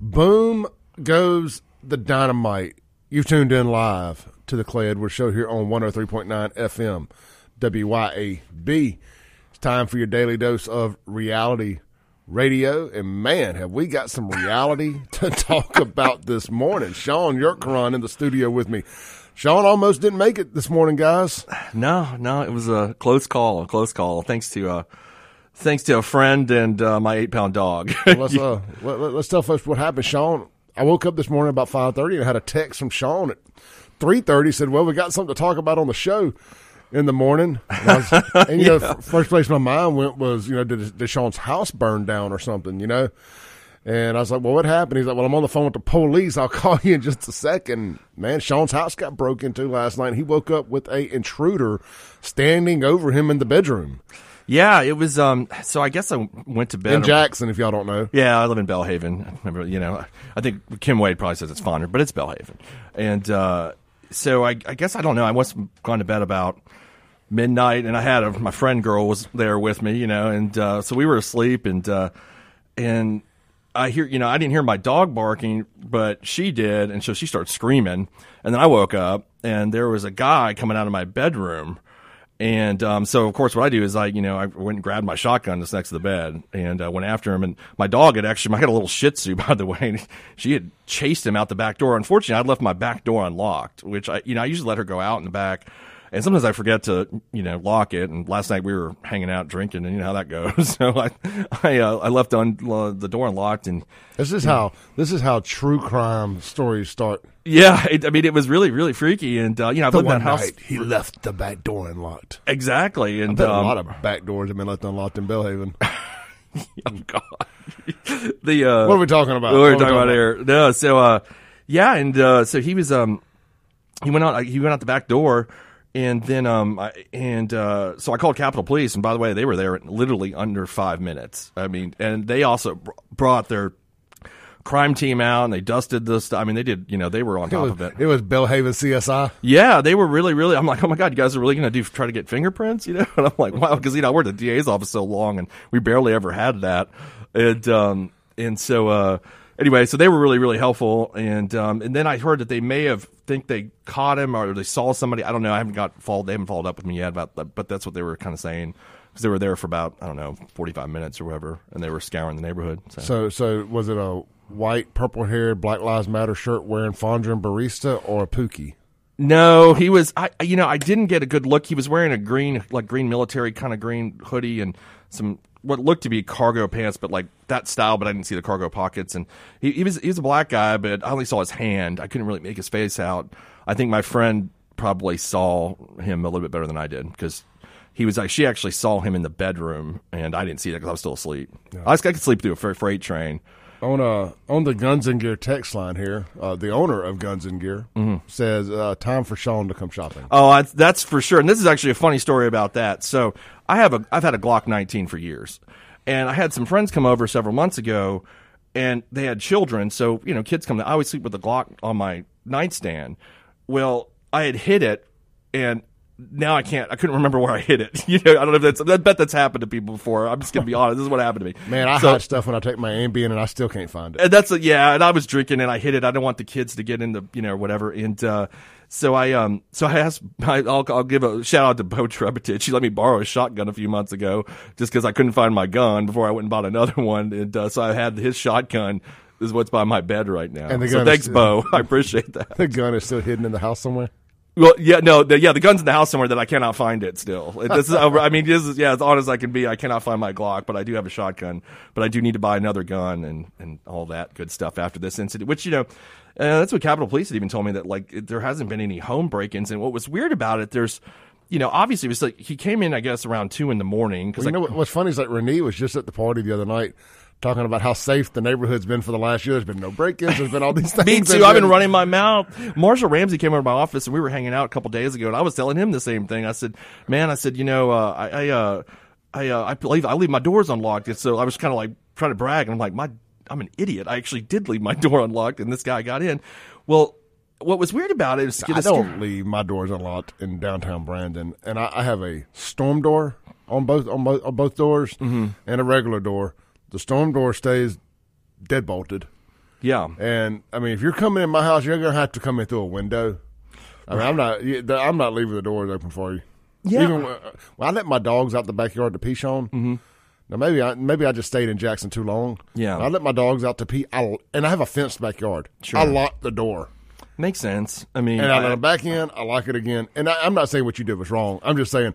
Boom goes the dynamite. You've tuned in live to the Clay Edwards Show here on 103.9 FM WYAB. It's time for your daily dose of reality radio. And man, have we got some reality to talk about this morning. Shaun Yurtkuran in the studio with me. Shaun almost didn't make it this morning, guys. No, no, it was a close call, a close call. Thanks to uh, thanks to a friend and uh, my eight pound dog. Well, let's uh, let, us tell folks what happened. Shaun, I woke up this morning about five thirty and had a text from Shaun at three thirty. Said, "Well, we got something to talk about on the show." In the morning, and, was, and you yeah. know, first place my mind went was, you know, did, did Shaun's house burn down or something? You know, and I was like, well, what happened? He's like, well, I'm on the phone with the police. I'll call you in just a second. Man, Shaun's house got broke into last night. He woke up with a intruder standing over him in the bedroom. Yeah, it was. Um, so I guess I went to bed in Jackson. If y'all don't know, yeah, I live in Belhaven. Remember, you know, I think Kim Wade probably says it's Fondren, but it's Belhaven. And uh, so I, I, guess I don't know. I was gone to bed about midnight, and I had a, my friend girl was there with me, you know, and uh, so we were asleep, and uh, and I hear, you know, I didn't hear my dog barking, but she did, and so she started screaming. And then I woke up, and there was a guy coming out of my bedroom. And um, so, of course, what I do is I, you know, I went and grabbed my shotgun that's next to the bed and uh, went after him. And my dog had actually, I had a little Shih Tzu, by the way. she had chased him out the back door. Unfortunately, I'd left my back door unlocked, which I, you know, I usually let her go out in the back and sometimes I forget to you know lock it. And last night we were hanging out drinking, and you know how that goes. so I I, uh, I left un- uh, the door unlocked, and this is how this is how true crime stories start. Yeah, it, I mean it was really really freaky, and uh, you know I've the lived in that house. he left the back door unlocked. Exactly, and um, a lot of back doors have been left unlocked in Belhaven. oh God, the uh, what are we talking about? What are we talking, about, about here? No, so uh, yeah, and uh, so he was um he went out he went out the back door and then, um, I, and uh, so I called Capitol Police, and by the way, they were there in literally under five minutes. I mean, and they also br- brought their crime team out and they dusted the stuff. I mean, they did, you know, they were on top was, of it. It was Belhaven CSI. Yeah, they were really, really. I'm like, oh my god, you guys are really going to do try to get fingerprints, you know? And I'm like, wow, because you know, we're the DA's office so long, and we barely ever had that, and um, and so uh, anyway, so they were really, really helpful, and um, and then I heard that they may have think they caught him or they saw somebody. I don't know. I haven't got followed. They haven't followed up with me yet about that, but that's what they were kind of saying because they were there for about I don't know forty five minutes or whatever, and they were scouring the neighborhood. So, so, so was it a white, purple haired, Black Lives Matter shirt wearing Fondren barista or a Pookie? No, he was. I you know I didn't get a good look. He was wearing a green like green military kind of green hoodie and some what looked to be cargo pants, but like that style. But I didn't see the cargo pockets. And he, he was he was a black guy, but I only saw his hand. I couldn't really make his face out. I think my friend probably saw him a little bit better than I did because he was like she actually saw him in the bedroom, and I didn't see that because I was still asleep. Yeah. I, I could sleep through a freight train on uh on the Guns and Gear text line here, uh, the owner of Guns and Gear mm-hmm. says uh, time for Shaun to come shopping. Oh, that's for sure. And this is actually a funny story about that. So I have a I've had a Glock 19 for years, and I had some friends come over several months ago, and they had children. So you know, kids come. I always sleep with the Glock on my nightstand. Well, I had hit it, and now I can't. I couldn't remember where I hit it. You know, I don't know if that's. I bet that's happened to people before. I'm just gonna be honest. This is what happened to me. Man, I so, hide stuff when I take my Ambien, and I still can't find it. And that's a, yeah. And I was drinking, and I hit it. I don't want the kids to get into you know whatever. And uh, So I um so I asked I, I'll I'll give a shout out to Bo Trebuchet. She let me borrow a shotgun a few months ago just because I couldn't find my gun before I went and bought another one, and uh, so I had his shotgun. This is what's by my bed right now. And the so gun thanks, is- Bo. I appreciate that. The gun is still hidden in the house somewhere. Well, yeah, no, the, yeah, the gun's in the house somewhere that I cannot find it still. It, this is, I mean, this is, yeah, as honest as I can be. I cannot find my Glock, but I do have a shotgun. But I do need to buy another gun and, and all that good stuff after this incident, which, you know, uh, that's what Capitol Police had even told me that, like, there hasn't been any home break ins. And what was weird about it, there's, you know, obviously it was like, he came in, I guess, around two in the morning. Cause Well, you like, know what, what's funny is that Renee was just at the party the other night talking about how safe the neighborhood's been for the last year. There's been no break-ins. There's been all these things. Me too. I've been running my mouth. Marshall Ramsey came over to my office and we were hanging out a couple days ago, and I was telling him the same thing. I said, "Man, I said, you know, uh, I, I, uh, I, uh, I believe I leave my doors unlocked." And so I was kind of like trying to brag, and I'm like, "My, I'm an idiot. I actually did leave my door unlocked, and this guy got in." Well, what was weird about it is I don't leave my doors unlocked in downtown Brandon, and I, I have a storm door on both on both, on both doors Mm-hmm. and a regular door. The storm door stays dead bolted, Yeah, and I mean, if you're coming in my house, you're gonna have to come in through a window. I mean, I'm not. I'm not leaving the doors open for you. Yeah. Even when, when I let my dogs out the backyard to pee on. Mm-hmm. Now maybe I maybe I just stayed in Jackson too long. Yeah. I let my dogs out to pee. I, and I have a fenced backyard. Sure. I lock the door. makes sense. I mean, and I I- let them back in. I lock it again, and I, I'm not saying what you did was wrong. I'm just saying, I,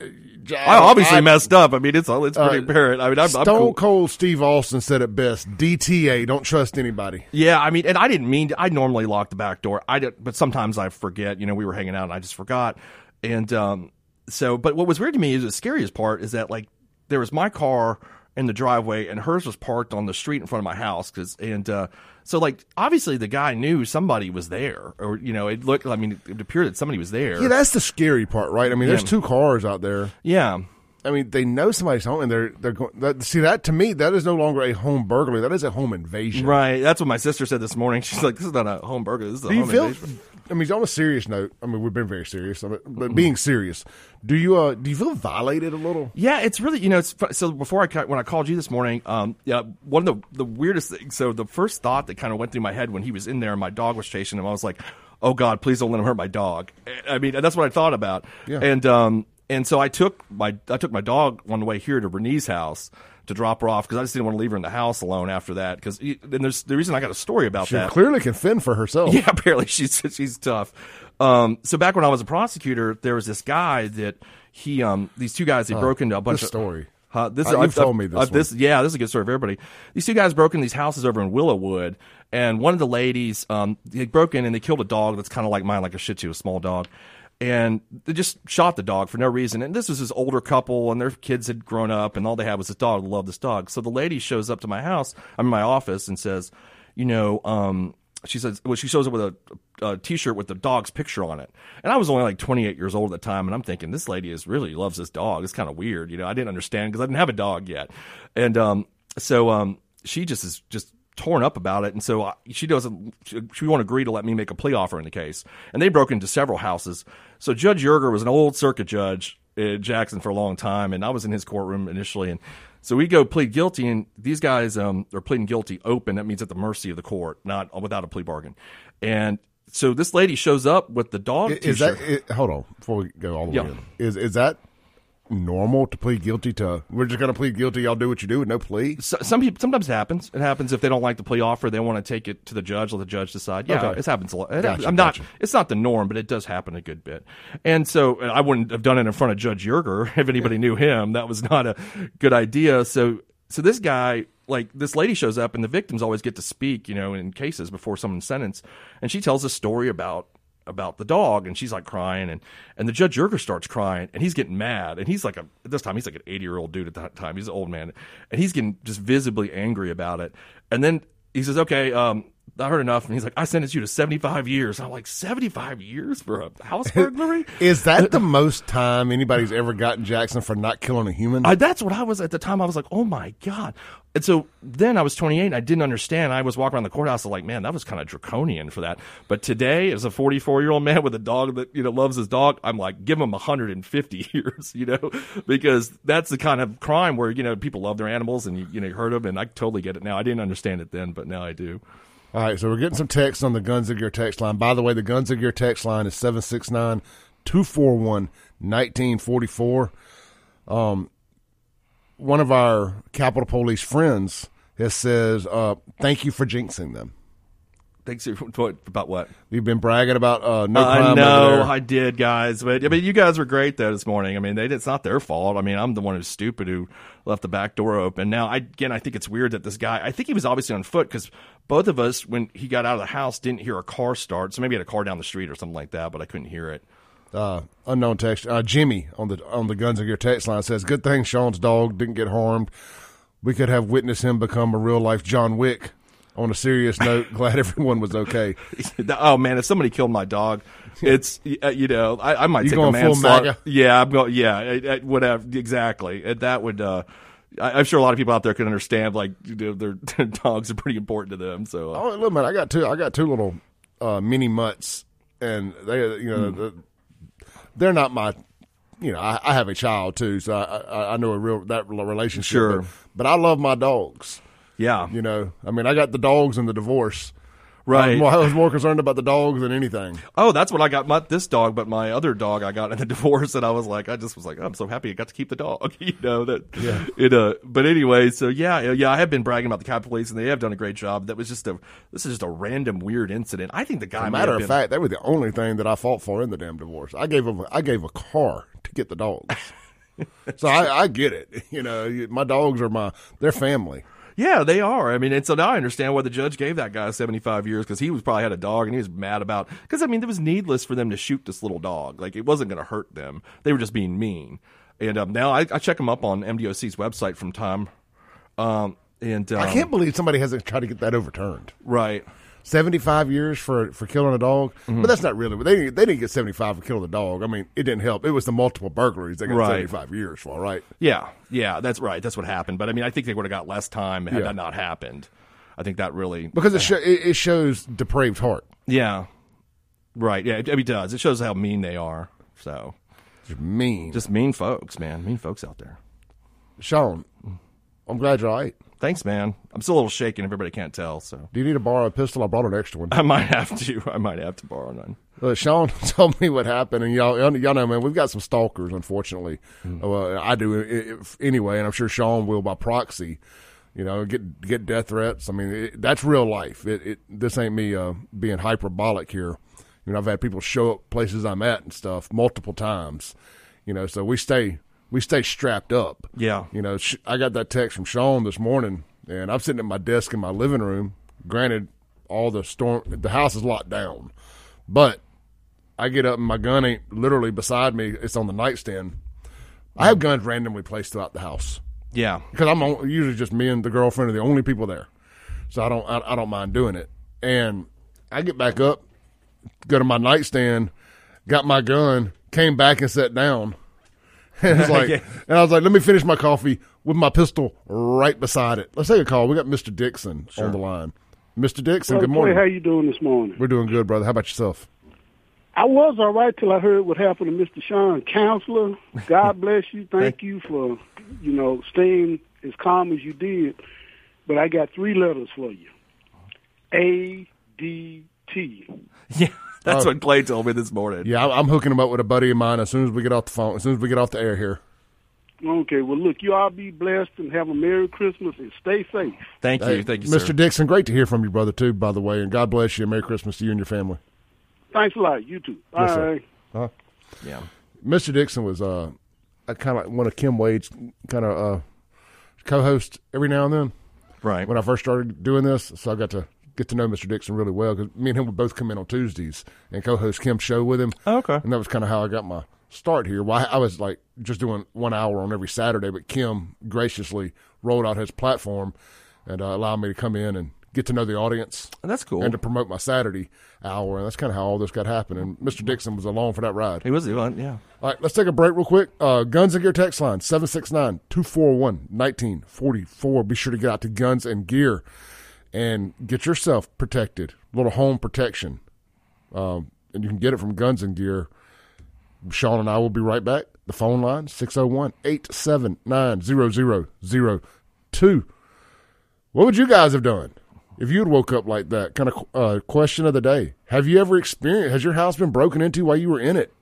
I obviously I- messed up. I mean, it's all it's pretty Uh, apparent. I mean, I'm, I'm Stone cool. Cold Steve Austin said it best: DTA, don't trust anybody. Yeah, I mean, and I didn't mean. To, I normally lock the back door. I did, but sometimes I forget. You know, we were hanging out and I just forgot. And um, so, but what was weird to me is the scariest part is that like there was my car in the driveway and hers was parked on the street in front of my house. Cause, and uh, so like obviously the guy knew somebody was there, or you know, it looked. I mean, it appeared that somebody was there. Yeah, that's the scary part, right? I mean, there's Yeah. two cars out there. yeah. I mean, they know somebody's home, and they're they're going. That, see that to me, that is no longer a home burglary. That is a home invasion. Right. That's what my sister said this morning. She's like, "This is not a home burglary. This is a Do you home feel? invasion." I mean, on a serious note, I mean, we've been very serious, but being serious, do you uh do you feel violated a little? Yeah, it's really you know it's so before I when I called you this morning, um, yeah, one of the the weirdest things. So the first thought that kind of went through my head when he was in there and my dog was chasing him, I was like, oh God, please don't let him hurt my dog. I mean, that's what I thought about. Yeah. And um and so I took my I took my dog on the way here to Renee's house to drop her off because I just didn't want to leave her in the house alone after that. Because and there's the reason I got a story about that. She that. clearly can fend for herself. Yeah, apparently she's she's tough. Um, so back when I was a prosecutor, there was this guy that he um these two guys they broke into a bunch of story. Huh, this Uh, I've- told I've- me this I've- this yeah, this is a good story for everybody. These two guys broke in these houses over in Willowwood, and one of the ladies um they broke in and they killed a dog that's kind of like mine, like a Shih Tzu, a small dog. And they just shot the dog for no reason. And this was this older couple, and their kids had grown up, and all they had was this dog. Loved this dog. So the lady shows up to my house, I'm in my office, and says, "You know, um, she says, well, she shows up with a, a t-shirt with the dog's picture on it. And I was only like 28 years old at the time. And I'm thinking, this lady is really loves this dog. It's kind of weird. You know, I didn't understand because I didn't have a dog yet. And, um, so, um, she just is just torn up about it. And so I, she doesn't, she, she won't agree to let me make a plea offer in the case. And they broke into several houses. So Judge Yerger was an old circuit judge in Jackson for a long time. And I was in his courtroom initially. And so we go plead guilty, and these guys um, are pleading guilty open. That means at the mercy of the court, not without a plea bargain. And so this lady shows up with the dog Is that it, hold on before we go all the Yeah. way in? Is is that normal to plead guilty to? We're just going to plead guilty. Y'all do what you do with no plea. So- some people sometimes it happens. It happens if they don't like the plea offer, they want to take it to the judge. Let the judge decide. Yeah, Okay. it happens a lot. It Gotcha, I'm not. gotcha. It's not the norm, but it does happen a good bit. And so I wouldn't have done it in front of Judge Yerger if anybody knew him. That was not a good idea. So so this guy. Like this lady shows up, and the victims always get to speak, you know, in cases before someone's sentenced, and she tells a story about about the dog and she's like crying and and the judge Yerger starts crying and he's getting mad and he's like a at this time he's like an 80 year old dude at that time. He's an old man and he's getting just visibly angry about it. And then he says okay um I heard enough and he's like I sentenced you to 75 years and I'm like 75 years for a house burglary Is that the most time anybody's ever gotten Jackson for not killing a human? I, that's what I was at the time. I was like, oh my God. And so then I was 28 and I didn't understand. I was walking around the courthouse like, man, that was kind of draconian for that. But today, as a 44 year old man with a dog that, you know, loves his dog, I'm like, give him 150 years, you know, because that's the kind of crime where, you know, people love their animals and you, you know, you hurt them. And I totally get it now. I didn't understand it then, but now I do. All right, so we're getting some text on the Guns and Gear text line. By the way, the Guns and Gear text line is 769 241 1944. Um, one of our Capitol Police friends has says, uh, thank you for jinxing them. Thanks for- about what? We've been bragging about uh, no. I know. I did, guys. But I mean, you guys were great though this morning. I mean, they, it's not their fault. I mean, I'm the one who's stupid who left the back door open. Now, I, again, I think it's weird that this guy. I think he was obviously on foot because both of us, when he got out of the house, didn't hear a car start. So maybe he had a car down the street or something like that, but I couldn't hear it. uh, unknown text. Uh, Jimmy on the on the Guns and Gear text line says, "Good thing Shaun's dog didn't get harmed. We could have witnessed him become a real life John Wick." On a serious note, glad everyone was okay. oh man, if somebody killed my dog, it's uh, you know I, I might You take a full manslaughter. MAGA? Yeah, I'm going. Yeah, I- I- whatever. Exactly. And That would. Uh, I, I'm sure a lot of people out there can understand. Like you know, their, their dogs are pretty important to them. So uh, Oh, look, man, I got two. I got two little uh, mini mutts, and they, you know, the, they're not my. You know, I, I have a child too, so I, I, I know a real that relationship. Sure. but, but I love my dogs. Yeah, You know, I mean, I got the dogs in the divorce. right. I was, more, I was more concerned about the dogs than anything. Oh, that's what I got. My, this dog, but my other dog I got in the divorce, and I was like, I just was like, I'm so happy I got to keep the dog. You know that. Yeah. It. Uh. But anyway, so yeah, yeah, I have been bragging about the Capitol Police, and they have done a great job. That was just a. This is just a random weird incident. I think the guy. Matter of been- fact, they were the only thing that I fought for in the damn divorce. I gave them, I gave a car to get the dogs. so I, I get it. You know, my dogs are my, they're family. Yeah, they are. I mean, and so now I understand why the judge gave that guy 75 years because he was probably had a dog and he was mad about because I mean it was needless for them to shoot this little dog. Like it wasn't going to hurt them. They were just being mean. And um, now I, I check them up on MDOC's website from time. Um, and um, I can't believe somebody hasn't tried to get that overturned. right. 75 years for for killing a dog, Mm-hmm. but that's not really. They didn't, they didn't get 75 for killing the dog. I mean, it didn't help. It was the multiple burglaries they got Right. 75 years for, right? Yeah, yeah, that's right. That's what happened. But I mean, I think they would have got less time had Yeah. that not happened. I think that really Because it, sho- it, shows depraved heart. Yeah. Right. Yeah, it, it does. It shows how mean they are. So, It's mean. just mean folks, man. Mean folks out there. Shaun, I'm glad you're all right. Thanks, man. I'm still a little shaken. Everybody can't tell, so Do you need to borrow a pistol? I brought an extra one. I might have to. I might have to borrow none. Uh, Shaun told me what happened, and y'all, y'all know, man, we've got some stalkers. Unfortunately, well, I do if, anyway, and I'm sure Shaun will by proxy. You know, get get death threats. I mean, it, that's real life. It, it this ain't me uh, being hyperbolic here. You know, I've had people show up places I'm at and stuff multiple times. You know, so we stay we stay strapped up. Yeah. You know, sh- I got that text from Shaun this morning, and I'm sitting at my desk in my living room. Granted, all the storm, the house is locked down, but I get up and my gun ain't literally beside me. It's on the nightstand. I have guns randomly placed throughout the house Yeah. because I'm on- usually just me and the girlfriend are the only people there, so I don't I, I don't mind doing it. And I get back up, go to my nightstand, got my gun, came back and sat down. And it's like, Yeah. and I was like, let me finish my coffee with my pistol right beside it. Let's take a call. We got Mr. Dixon on the line. Mr. Dixon, Brother good morning. Clay, how you doing this morning? We're doing good, brother. How about yourself? I was all right till I heard what happened to Mr. Shaun, counselor. God bless you. Thank you for, you know, staying as calm as you did. But I got three letters for you. A D T. Yeah. That's Oh. what Clay told me this morning. Yeah, I- I'm hooking him up with a buddy of mine as soon as we get off the phone, as soon as we get off the air here. Okay, well, look, you all be blessed and have a Merry Christmas and stay safe. Thank you. Hey, Thank you, Mr. sir. Dixon. Great to hear from you, brother, too. By the way, and God bless you. and Merry Christmas to you and your family. Thanks a lot. You too. Bye. Yes, sir. Yeah. Mr. Dixon was uh, a kind of one of Kim Wade's kind of uh, co-host every now and then Right. when I first started doing this. So I got to get to know Mr. Dixon really well because me and him would both come in on Tuesdays and co-host Kim's show with him. Oh, okay. And that was kind of how I got my start here. Well, I, I was like just doing one hour on every Saturday, but Kim graciously rolled out his platform and uh, allowed me to come in and get to know the audience And That's cool. and to promote my Saturday hour. And that's kind of how all this got happening. And Mr. Dixon was along for that ride. he was, he was- yeah. All right, let's take a break real quick. Uh, Guns and Gear text line 769 241 1944. Be sure to get out to Guns and Gear and get yourself protected. A little home protection. Um, and you can get it from Guns and Gear. Shaun and I will be right back. The phone line 601 879 0002. What would you guys have done? if you had woke up like that, kind of uh, question of the day: Have you ever experienced? Has your house been broken into while you were in it?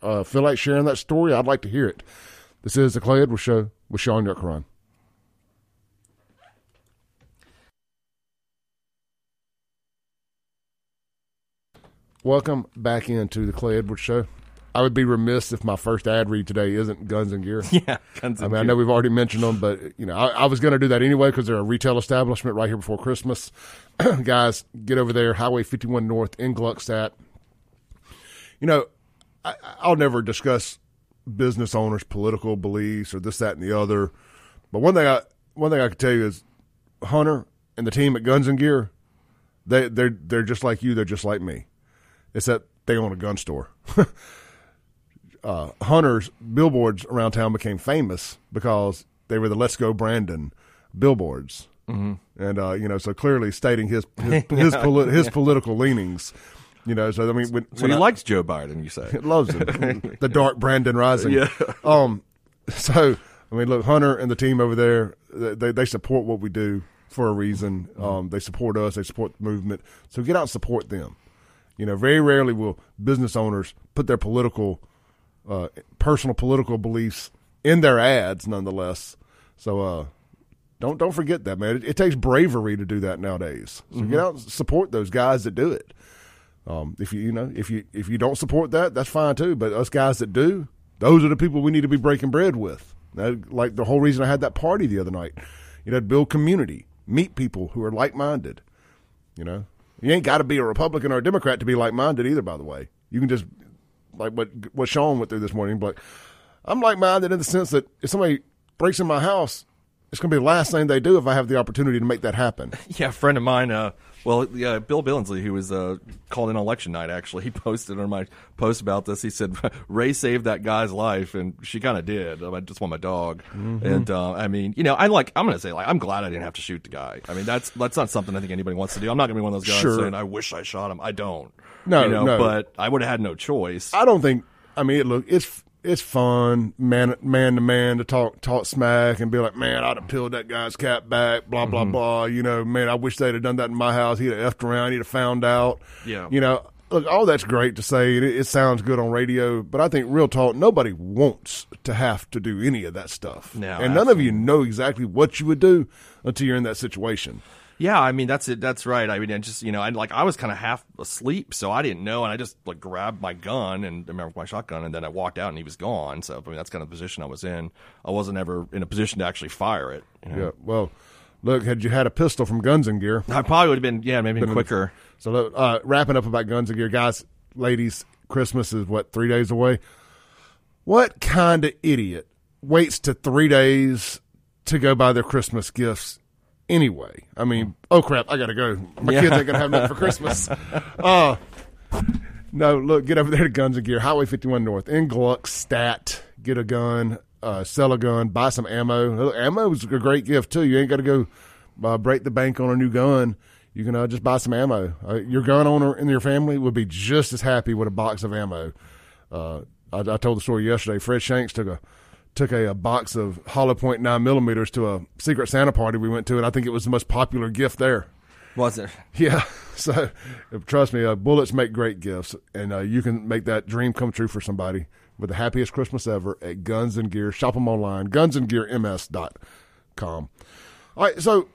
Uh, feel like sharing that story? I'd like to hear it. This is the Clay Edwards Show with Shaun Yurtkuran. Welcome back into the Clay Edwards Show. I would be remiss if my first ad read today isn't Guns and Gear. Yeah, guns and I mean, I know we've already mentioned them, but you know, I, I was going to do that anyway because they're a retail establishment right here before Christmas. Guys, get over there, Highway 51 North in Gluckstadt. You know, I, I'll never discuss business owners' political beliefs or this, that, and the other. But one thing I one thing I can tell you is Hunter and the team at Guns and Gear, they they're they're just like you. They're just like me. It's that they own a gun store. uh, Hunter's billboards around town became famous because they were the "Let's Go Brandon" billboards, mm-hmm. and uh, you know, so clearly stating his his his, poli- his political leanings. You know, so I mean, when, so when he I- likes Joe Biden, you say? loves him, the dark Brandon Rising. Yeah. Um. So I mean, look, Hunter and the team over there, they they support what we do for a reason. Um. They support us. They support the movement. So get out and support them. You know, very rarely will business owners put their political, uh, personal political beliefs in their ads, nonetheless. So, uh, don't don't forget that, man. It, it takes bravery to do that nowadays. So get out and support those guys that do it. Um, if you you know if you if you don't support that, that's fine too. But us guys that do, those are the people we need to be breaking bread with. That, like the whole reason I had that party the other night. You know, build community, meet people who are like minded. You know, you ain't got to be a Republican or a Democrat to be like minded either. By the way, you can just like what what Shaun went through this morning. But I'm like minded in the sense that if somebody breaks in my house, it's going to be the last thing they do if I have the opportunity to make that happen. Yeah, a friend of mine. Uh, well, yeah, Bill Billingsley, who was uh, called in election night, actually, he posted on my post about this. He said Ray saved that guy's life, and she kind of did. I just want my dog, Mm-hmm. and uh, I mean, you know, I like. I'm gonna say like I'm glad I didn't have to shoot the guy. I mean, that's that's not something I think anybody wants to do. I'm not gonna be one of those guys Sure. saying I wish I shot him. I don't. No, you know, no. but I would have had no choice. I don't think. I mean, it look, it's it's fun, man, man to man, to talk talk smack and be like, man, I'd have peeled that guy's cap back, blah Mm-hmm. blah blah. You know, man, I wish they'd have done that in my house. He'd have effed around. He'd have found out. Yeah. You know, look, all that's great to say. It, it sounds good on radio, but I think real talk, nobody wants to have to do any of that stuff. No, and none of you know exactly what you would do until you're in that situation. Yeah, I mean that's it. That's right. I mean, I just you know, I like I was kind of half asleep, so I didn't know, and I just like grabbed my gun and I remember my shotgun, and then I walked out, and he was gone. So I mean, that's kind of the position I was in. I wasn't ever in a position to actually fire it. You know? Yeah. Well, look, had you had a pistol from Guns and Gear, I probably would have been yeah, maybe quicker. So uh, wrapping up about guns and gear, guys, ladies, Christmas is what three days away. What kind of idiot waits to three days to go buy their Christmas gifts anyway? I mean, oh crap, I gotta go. My kids ain't gonna have nothing for Christmas. Uh, no, look, get over there to Guns and Gear, Highway 51 North in Gluckstadt. Get a gun, uh, sell a gun, buy some ammo. Ammo is a great gift too. You ain't got to go uh, break the bank on a new gun. You can uh, just buy some ammo. Uh, your gun owner in your family would be just as happy with a box of ammo. Uh, I, I told the story yesterday. Fred Shanks took a took a, a box of hollow point nine millimeters to a secret Santa party we went to, and I think it was the most popular gift there. Was it? Yeah. So trust me, uh, bullets make great gifts, and uh, you can make that dream come true for somebody with the happiest Christmas ever at Guns and Gear. Shop them online, gunsandgearms.com. All right, so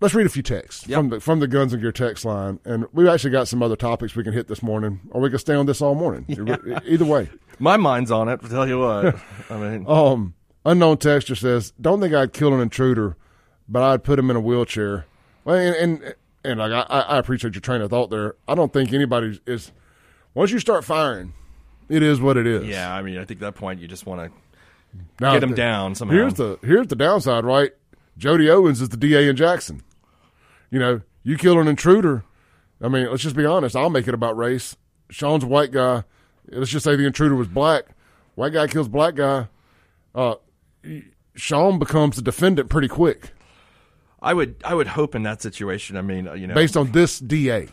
let's read a few texts Yep. from the from the Guns and Gear text line, and we've actually got some other topics we can hit this morning, or we can stay on this all morning. Either way. My mind's on it. I'll tell you what. I mean, Um, unknown texture says, "Don't think I'd kill an intruder, but I'd put him in a wheelchair." Well, and and, and like I, I appreciate your train of thought there. I don't think anybody is. Once you start firing, it is what it is. yeah. I mean, I think at that point you just want to get him down somehow. Here's the here's the downside, right? Jody Owens is the DA in Jackson. You know, you kill an intruder. I mean, let's just be honest. I'll make it about race. Shaun's a white guy. Let's just say the intruder was black. White guy kills black guy. Uh, Shaun becomes the defendant pretty quick, I would I would hope in that situation. I mean, you know, based on this DA.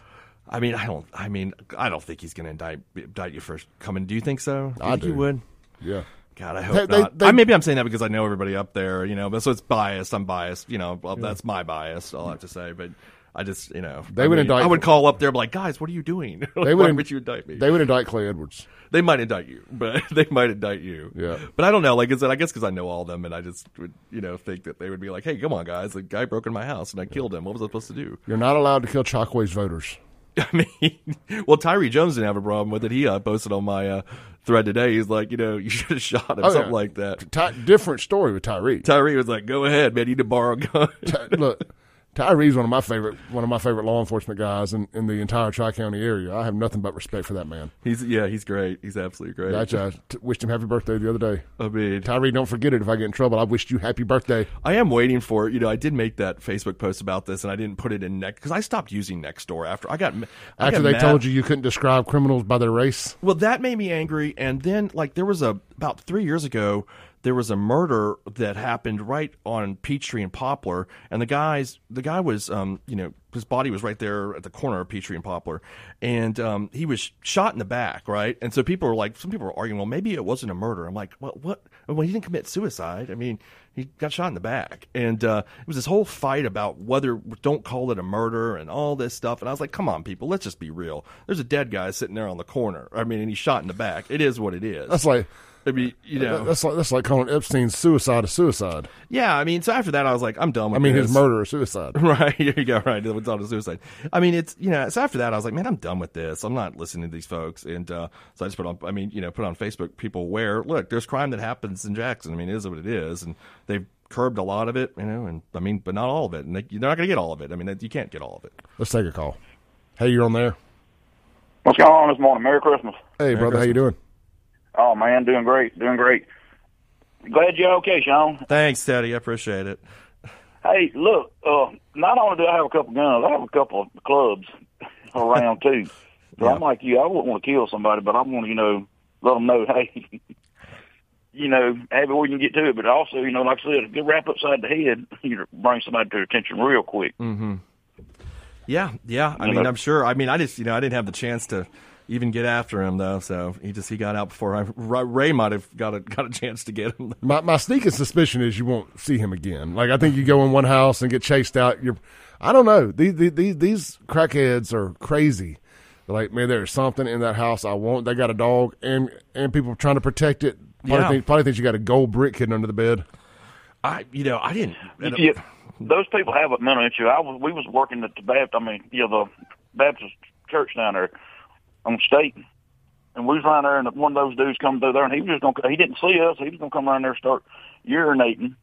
I mean, I don't. I mean, I don't think he's going to indict indict you for coming. Do you think so? You I think do. He would. Yeah. God, I hope They- not. they- I, maybe I'm saying that because I know everybody up there, you know. But so it's biased. I'm biased. You know, well, that's my bias. I'll have to say, but I just, you know, They I would mean, indict- I would call up there, and be like, guys, what are you doing? They would. would you indict me? They would indict Clay Edwards. They might indict you, but they might indict you. Yeah. But I don't know. Like I said, I guess because I know all of them, and I just would, you know, think that they would be like, "Hey, come on, guys! The guy broke in my house, and I killed him. What was I supposed to do?" You're not allowed to kill Chokwe's voters. I mean, well, Tyree Jones didn't have a problem with it. He uh, posted on my uh, thread today. He's like, you know, you should have shot him, Oh, something yeah. like that. Ty- different story with Tyree. Tyree was like, "Go ahead, man. You need to borrow a gun." Ty- look, Tyree's one of my favorite one of my favorite law enforcement guys in, in the entire Tri County area. I have nothing but respect for that man. he's yeah, he's great. He's absolutely great. I, I wished him happy birthday the other day. I mean, Tyree, don't forget it. If I get in trouble, I wished you happy birthday. I am waiting for it. you know. I did make that Facebook post about this, and I didn't put it in next because I stopped using Nextdoor after I got I After got they mad. told you you couldn't describe criminals by their race. Well, that made me angry. And then, like, there was a about three years ago, there was a murder that happened right on Peachtree and Poplar, and the guys, the guy was, um, you know, his body was right there at the corner of Peachtree and Poplar, and um, he was shot in the back, right. And so people were like, some people were arguing, well, maybe it wasn't a murder. I'm like, well, what? Well, he didn't commit suicide. I mean, he got shot in the back, and uh, it was this whole fight about whether don't call it a murder and all this stuff. And I was like, come on, people, let's just be real. There's a dead guy sitting there on the corner. I mean, and he's shot in the back. It is what it is. That's like I mean, you know, that's like that's like calling Epstein's suicide a suicide. yeah. I mean, so after that, I was like, I'm done with. I mean, this. his murder a suicide. Right here you go. Right, it's on a suicide. I mean, it's you know. So after that, I was like, man, I'm done with this. I'm not listening to these folks. And uh, so I just put on. I mean, you know, put on Facebook. People where Look, there's crime that happens in Jackson. I mean, it is what it is, and they've curbed a lot of it. You know, and I mean, but not all of it. And they, you're not going to get all of it. I mean, you can't get all of it. Let's take a call. Hey, you're on there. What's going on this morning? Merry Christmas. Hey, brother, how you doing? Oh man, doing great, doing great. Glad you're okay, Shaun. Thanks, Teddy. I appreciate it. Hey, look, uh, not only do I have a couple guns, I have a couple of clubs around too. So I'm like you, I wouldn't want to kill somebody, but I want to, you know, let them know, hey, you know, have it where you can get to it. But also, you know, like I said, a good wrap upside the head, you know, bring somebody to attention real quick. Hmm. Yeah, yeah. I You mean, know- I'm sure. I mean, I just you know I didn't have the chance to even get after him though. So he just he got out before I, Ray might have got a got a chance to get him. My my sneaking suspicion is you won't see him again. Like I think you go in one house and get chased out. You're, I don't know. These these these crackheads are crazy. They're like, man, there's something in that house I want. They got a dog, and and people trying to protect it. Probably, Yeah. think, probably thinks you got a gold brick hidden under the bed. I you know I didn't. Yeah, those people have a mental issue. I was, we was working at the Baptist, I mean, you know, the Baptist church down there on State, and we was around there, and one of those dudes come through there, and he was just gonna, he didn't see us, he was gonna come around there and start urinating,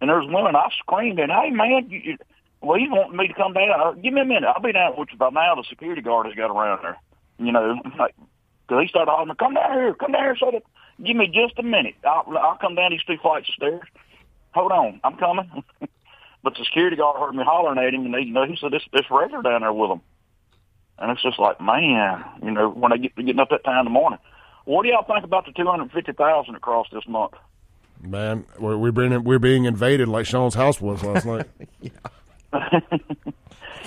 and there was one, I screamed, and hey man, you, you, well, he's wanting me to come down. Uh, Give me a minute, I'll be down. Which by now the security guard has got around there, you know, like, cause he started hollering, come down here, come down here, so that, give me just a minute, I'll, I'll come down these two flights of stairs. Hold on, I'm coming. But the security guard heard me hollering at him, and he, you know, he said, "This this regular down there with him." And it's just like, man, you know, when I get getting up that time in the morning. What do y'all think about the two hundred fifty thousand across this month? Man, we're we're being we're being invaded like Shaun's house was last night.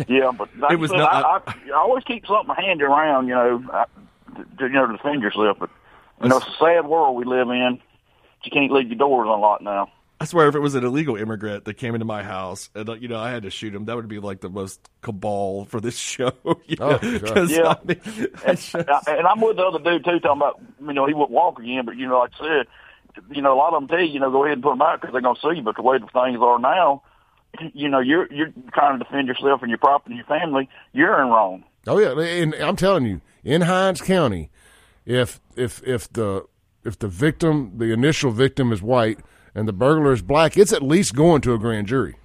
Yeah, but like It I was said, not- I, I, I always keep something handy around, you know, I, to, you know, to defend yourself. But you know, it's a sad world we live in. You can't leave your doors unlocked now. I swear, if it was an illegal immigrant that came into my house and uh, you know I had to shoot him, that would be like the most cabal for this show. you Oh, know? God. 'Cause, Yeah. I mean, it's just- Uh, and I'm with the other dude too, talking about you know he wouldn't walk again, but you know like I said, you know a lot of them tell you you know go ahead and put them out because they're gonna see you. But the way the things are now, you know you're you're trying to defend yourself and your property and your family. You're in wrong. Oh yeah, and I'm telling you, in Hinds County, if if if the if the victim, the initial victim is white and the burglar is black, it's at least going to a grand jury.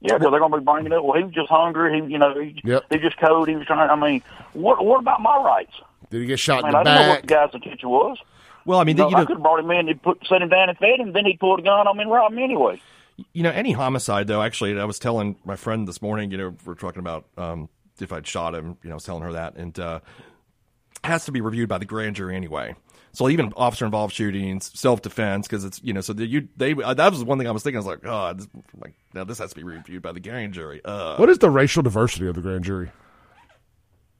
Yeah, because they're gonna be bringing it up. Well, he was just hungry. He you know he, Yep. he just code. He was trying. I mean, what what about my rights? Did he get shot I in mean, the I didn't know what back? the guy's intention was. well, I mean, You know, you I could have brought him in and put set him down and fed him. Then he pulled a gun on me and robbed me anyway. you know, any homicide though. Actually, I was telling my friend this morning. You know, we're talking about um, if I'd shot him. You know, I was telling her that, and uh, has to be reviewed by the grand jury anyway. So even officer involved shootings, self defense, because it's you know, so the, you they uh, that was one thing I was thinking. I was like, oh, this, like now this has to be reviewed by the grand jury. Uh, What is the racial diversity of the grand jury?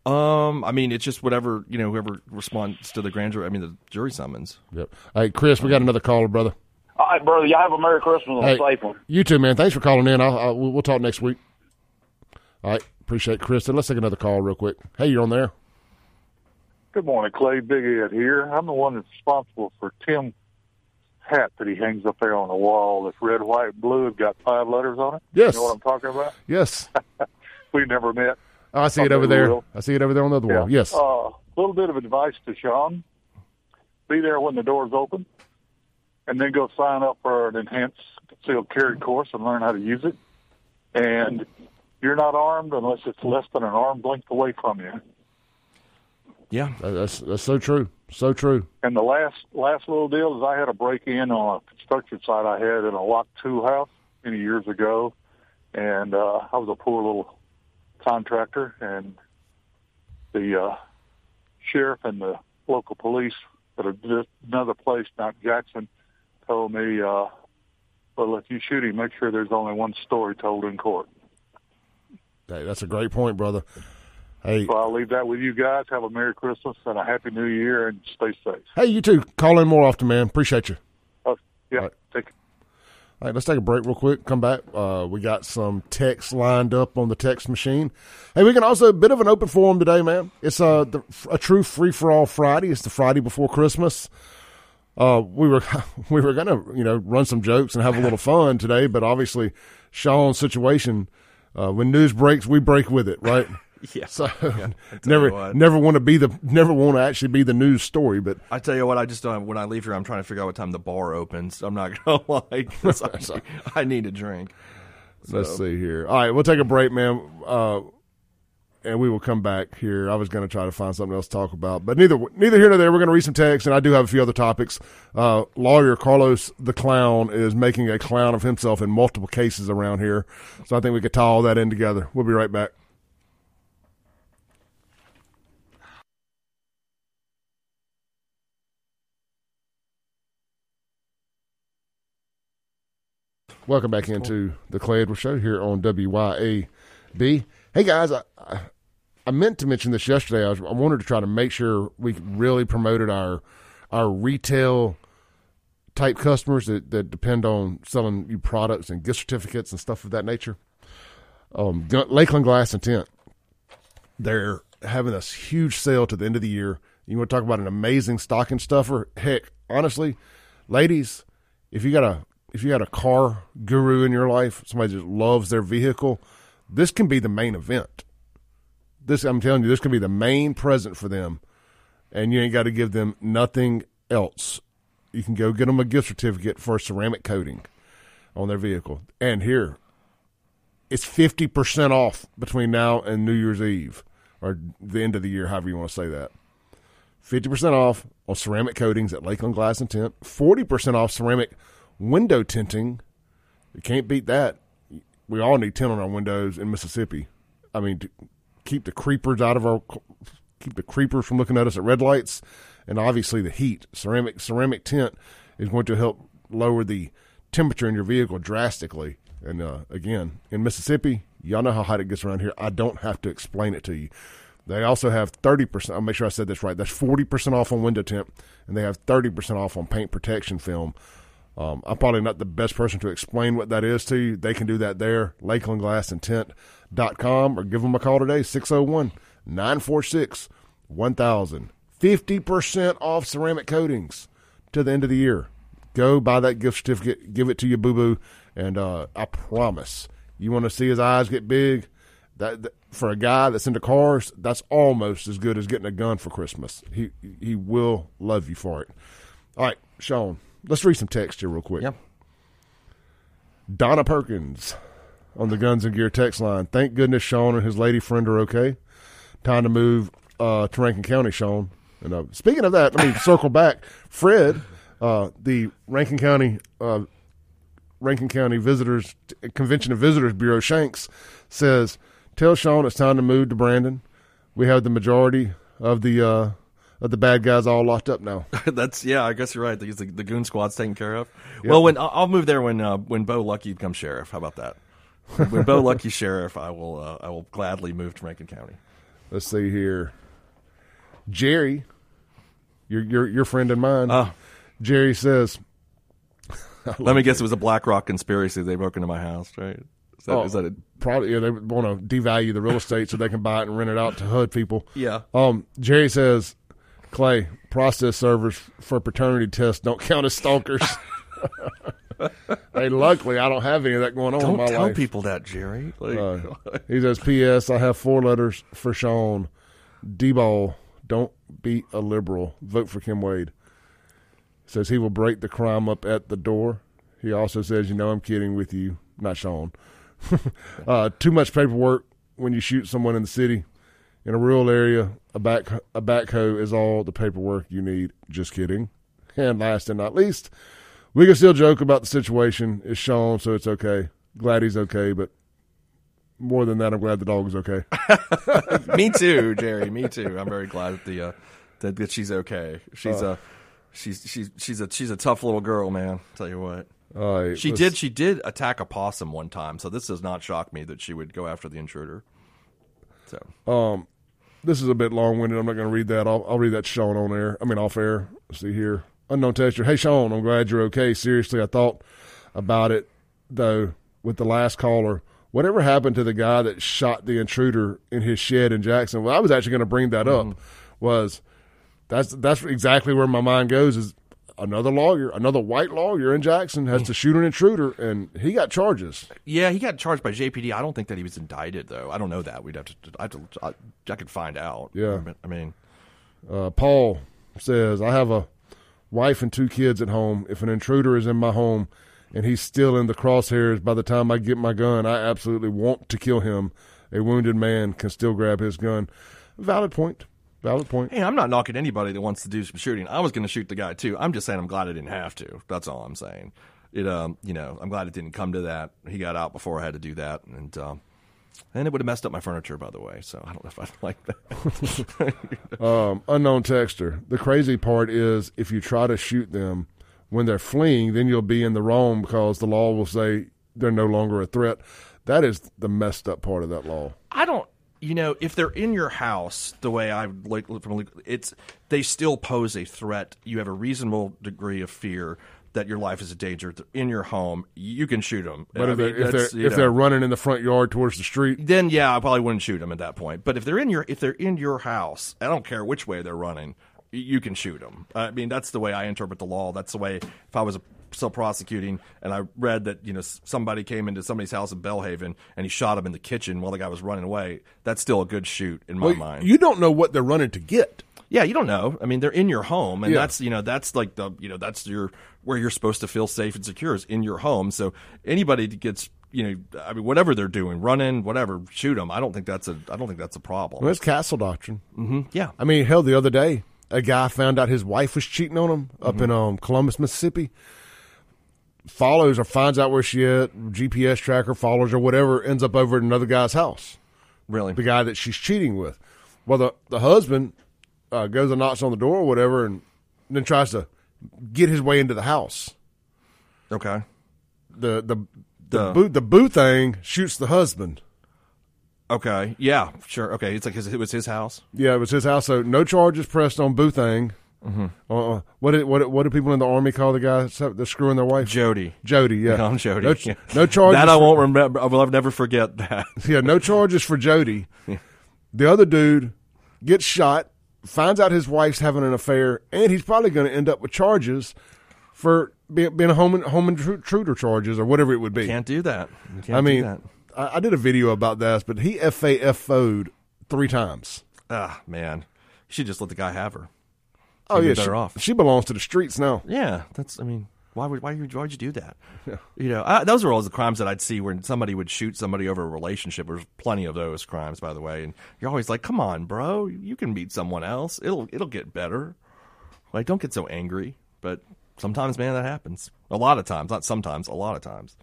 um, I mean, it's just whatever you know, whoever responds to the grand jury. I mean, the jury summons. Yep. Hey, Chris, we got another caller, brother. All right, brother. Y'all have a Merry Christmas and Hey, a safe one. you too, man. Thanks for calling in. I'll, I'll, we'll we'll talk next week. All right, appreciate Kristen. Let's take another call real quick. Hey, you're on there. Good morning, Clay. Big Ed here. I'm the one that's responsible for Tim's hat that he hangs up there on the wall. That's red, white, blue. It's got five letters on it. Yes. You know what I'm talking about? Yes. We never met. Oh, I see it over there. Will. I see it over there on the other wall. Yes. A uh, little bit of advice to Shaun. Be there when the doors open, and then go sign up for an enhanced concealed carry course and learn how to use it. And you're not armed unless it's less than an arm's length away from you. Yeah. That's that's so true. So true. And the last last little deal is I had a break in on a construction site I had in a Lock Two house many years ago, and uh, I was a poor little contractor, and the uh, sheriff and the local police at a, another place, not Jackson, told me, uh, "Well, if you shoot him, make sure there's only one story told in court." Hey, that's a great point, brother. Hey, So I'll leave that with you guys. Have a Merry Christmas and a Happy New Year, and stay safe. hey, you too. Call in more often, man. Appreciate you. Uh, yeah, Right. take All right, let's take a break real quick. Come back. Uh, we got some text lined up on the text machine. Hey, we can also a bit of an open forum today, man. It's a the, a true free for all Friday. It's the Friday before Christmas. Uh, we were we were gonna you know run some jokes and have a little fun today, but obviously Shaun's situation. Uh, when news breaks, we break with it, right? Yeah. So tell never never want to be the never want to actually be the news story, but I tell you what, I just don't. when I leave here, I'm trying to figure out what time the bar opens. I'm not gonna 'cause I, I need a drink. Let's see here. All right, we'll take a break, man, uh, and we will come back here. I was going to try to find something else to talk about, but neither neither here nor there. We're going to read some text, and I do have a few other topics. Uh, lawyer Carlos the clown is making a clown of himself in multiple cases around here, so I think we could tie all that in together. We'll be right back. Welcome back into the Clay Edwards Show here on WYAB. Hey guys, I, I, meant to mention this yesterday. I, was, I wanted to try to make sure we really promoted our our retail type customers that, that depend on selling you products and gift certificates and stuff of that nature. Um, Lakeland Glass and Tint, they're having this huge sale to the end of the year. You want to talk about an amazing stocking stuffer? Heck, honestly, ladies, if you got a if you had a car guru in your life, somebody that loves their vehicle, this can be the main event. This I'm telling you, this can be the main present for them, and you ain't got to give them nothing else. You can go get them a gift certificate for a ceramic coating on their vehicle. And here, it's fifty percent off between now and New Year's Eve or the end of the year, however you want to say that. Fifty percent off on ceramic coatings at Lakeland Glass and Tint. Forty percent off ceramic window tinting. You can't beat that. We all need tint on our windows in Mississippi. I mean, keep the creepers out of our, keep the creepers from looking at us at red lights, and obviously the heat. Ceramic ceramic tint is going to help lower the temperature in your vehicle drastically. And uh, again, in Mississippi, y'all know how hot it gets around here. I don't have to explain it to you. They also have 30%. I'll make sure I said this right. That's 40% off on window tint, and they have 30% off on paint protection film. Um, I'm probably not the best person to explain what that is to you. They can do that there, lakelandglassandtint.com, or give them a call today, 601 946 1000. 50% off ceramic coatings to the end of the year. Go buy that gift certificate, give it to your boo boo, and uh, I promise you want to see his eyes get big. That, that for a guy that's into cars, that's almost as good as getting a gun for Christmas. He he will love you for it. All right, Shaun, let's read some text here real quick. Donna Perkins on the Guns and Gear text line. Thank goodness Shaun and his lady friend are okay. Time to move uh, to Rankin County, Shaun. And uh, speaking of that, let me circle back. Fred, uh, the Rankin County uh, Rankin County Visitors Convention and Visitors Bureau Shanks says, "Tell Shaun it's time to move to Brandon. We have the majority of the uh, of the bad guys all locked up now." That's yeah. I guess you're right. The, the goon squad's taken care of. Well, when I'll I'll move there when uh, when Bo Lucky becomes sheriff. How about that? when Bo Lucky sheriff, I will uh, I will gladly move to Rankin County. Let's see here. Jerry, your your your friend and mine. Oh. Jerry says, Let me guess, it was a BlackRock conspiracy. They broke into my house, right? Is that, Oh, is that a, Probably, yeah, they want to devalue the real estate so they can buy it and rent it out to HUD people. yeah. Um, Jerry says, Clay, process servers for paternity tests don't count as stalkers. hey, luckily, I don't have any of that going on in Don't my tell life. people that, Jerry. Like, Uh, he says, P.S. I have four letters for Shaun. D-ball, don't be a liberal. Vote for Kim Wade. Says he will break the crime up at the door. He also says, you know, I'm kidding with you, not Shaun. uh, too much paperwork when you shoot someone in the city. In a rural area, a back a backhoe is all the paperwork you need. Just kidding. And last and not least, we can still joke about the situation. It's Shaun, so it's okay. Glad he's okay, but more than that, I'm glad the dog is okay. me too, Jerry. Me too. I'm very glad that the uh, that, that she's okay. She's Uh. a she's she's she's a she's a tough little girl, man. Tell you what. Right, She let's- did. She did attack a possum one time, so this does not shock me that she would go after the intruder. So This is a bit long winded. I'm not going to read that. I'll, I'll read that Shaun on air. I mean, off air. Let's see here. Unknown tester. Hey, Shaun, I'm glad you're okay. Seriously, I thought about it, though, with the last caller. Whatever happened to the guy that shot the intruder in his shed in Jackson? Well, I was actually going to bring that up. Mm-hmm. Was that's that's exactly where my mind goes. Is another lawyer, another white lawyer in Jackson has to shoot an intruder, and he got charges. yeah, he got charged by JPD. I don't think that he was indicted though. I don't know that. We'd have to. I have to. I, I could find out. Yeah. I mean, Uh, Paul says, I have a wife and two kids at home. If an intruder is in my home and he's still in the crosshairs by the time I get my gun, I absolutely want to kill him. A wounded man can still grab his gun. Valid point. Valid point. hey, I'm not knocking anybody that wants to do some shooting. I was going to shoot the guy too. I'm just saying I'm glad I didn't have to. That's all I'm saying. It um, you know, I'm glad it didn't come to that. He got out before I had to do that, and um, and it would have messed up my furniture, by the way. So I don't know if I'd like that. Um, unknown texter. The crazy part is if you try to shoot them when they're fleeing, then you'll be in the wrong because the law will say they're no longer a threat. That is the messed up part of that law. I don't. You know, if they're in your house, the way I like from it's they still pose a threat. You have a reasonable degree of fear that your life is a danger. They're in your home, you can shoot them. But I if, mean, they're, if, they're, if know. they're running in the front yard towards the street, then yeah, I probably wouldn't shoot them at that point. But if they're in your if they're in your house, I don't care which way they're running, you can shoot them. I mean, that's the way I interpret the law. That's the way if I was still prosecuting and I read that you know somebody came into somebody's house in Belhaven and he shot him in the kitchen while the guy was running away, that's still a good shoot in my Well, mind. you don't know what they're running to get. Yeah, you don't know. I mean, they're in your home, and Yeah. that's you know that's like the you know that's your where you're supposed to feel safe and secure is in your home. So anybody that gets you know, I mean, whatever they're doing, running, whatever, shoot them. I don't think that's a I don't think that's a problem. Well, it's castle doctrine. Mm-hmm. yeah, I mean, hell, the other day, a guy found out his wife was cheating on him up in um, Columbus, Mississippi. Follows or finds out where she at, GPS tracker follows or whatever, ends up over at another guy's house. really. The guy that she's cheating with. Well, the the husband uh, goes and knocks on the door or whatever, and then tries to get his way into the house. Okay. The the the The- boo the boo thing shoots the husband. Okay. Yeah. Sure. Okay. It's like his, it was his house. Yeah, it was his house. So no charges pressed on Boo thing. Mm-hmm. Uh, what did, what what do people in the army call the guy that's screwing their wife? Jody. Jody, yeah, Yeah, I'm Jody. No, Yeah. no charges. That I won't remember. I will never forget that. Yeah, no charges for Jody. The other dude gets shot, finds out his wife's having an affair, and he's probably going to end up with charges for being, being a home home intruder charges or whatever it would be. Can't do that. Can't I do mean, that. I, I did a video about this, but he FAFO'd three times. ah, man, you should just let the guy have her. Oh yeah, better she, off. she belongs to the streets now. Yeah, that's. I mean, why would why would why would you do that? Yeah. You know, I, those are always the crimes that I'd see when somebody would shoot somebody over a relationship. There's plenty of those crimes, by the way, and you're always like, "Come on, bro, you can meet someone else. It'll it'll get better." Like, don't get so angry. But sometimes, man, that happens. A lot of times, not sometimes, a lot of times.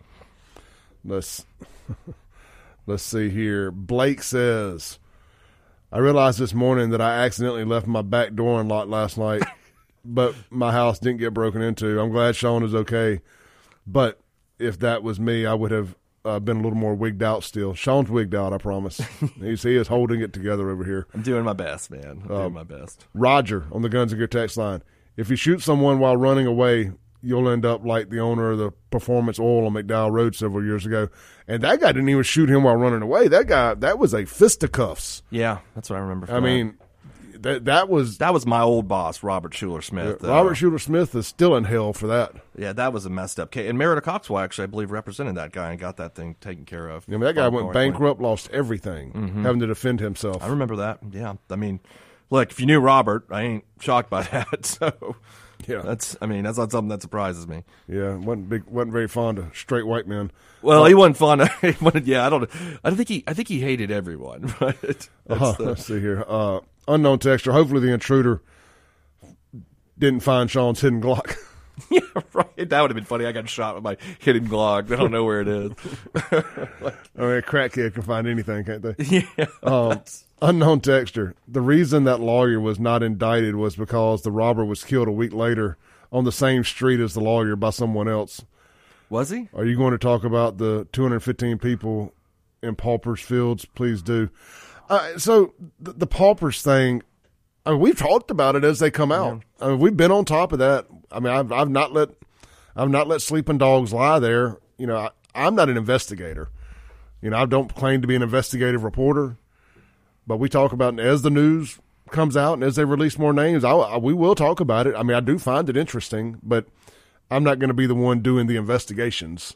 Let's let's see here. Blake says, "I realized this morning that I accidentally left my back door unlocked last night, but my house didn't get broken into. I'm glad Shaun is okay, but if that was me, I would have." Uh, been a little more wigged out still. Shaun's wigged out, I promise. He's, he is holding it together over here. I'm doing my best, man. I'm Um, doing my best. Roger on the Guns and Gear text line. If you shoot someone while running away, you'll end up like the owner of the Performance Oil on McDowell Road several years ago. And that guy didn't even shoot him while running away. That guy, that was a fisticuffs. Yeah, that's what I remember. I that. mean, that that was that was my old boss, Robert Shuler Smith. uh, Robert Shooter Smith is still in hell for that. Yeah, that was a messed up case. And Merrida Coxwell actually, I believe, represented that guy and got that thing taken care of. I mean, that guy went bankrupt, lost everything, having to defend himself. I remember that. Yeah, I mean, look, if you knew Robert, I ain't shocked by that. So Yeah. that's, I mean, that's not something that surprises me. Yeah, wasn't big, wasn't very fond of straight white men. Well, he wasn't fun. he wanted, yeah, I don't. I don't think he. I think he hated everyone. But that's Uh, the- let's see here. Uh, unknown texture. Hopefully, the intruder didn't find Shaun's hidden Glock. yeah, right. That would have been funny. I got shot with my hidden Glock. I don't know where it is. I mean, a crackhead can find anything, can't they? yeah. Um, unknown texture. The reason that lawyer was not indicted was because the robber was killed a week later on the same street as the lawyer by someone else. Was he? Are you going to talk about the 215 people in Paupers Fields? Please do. Uh, so the, the Paupers thing, I mean, we've talked about it as they come out. I mean, we've been on top of that. I mean, I've, I've not let, I've not let sleeping dogs lie there. You know, I, I'm not an investigator. You know, I don't claim to be an investigative reporter, but we talk about it as the news comes out and as they release more names, I, I, we will talk about it. I mean, I do find it interesting, but I'm not going to be the one doing the investigations,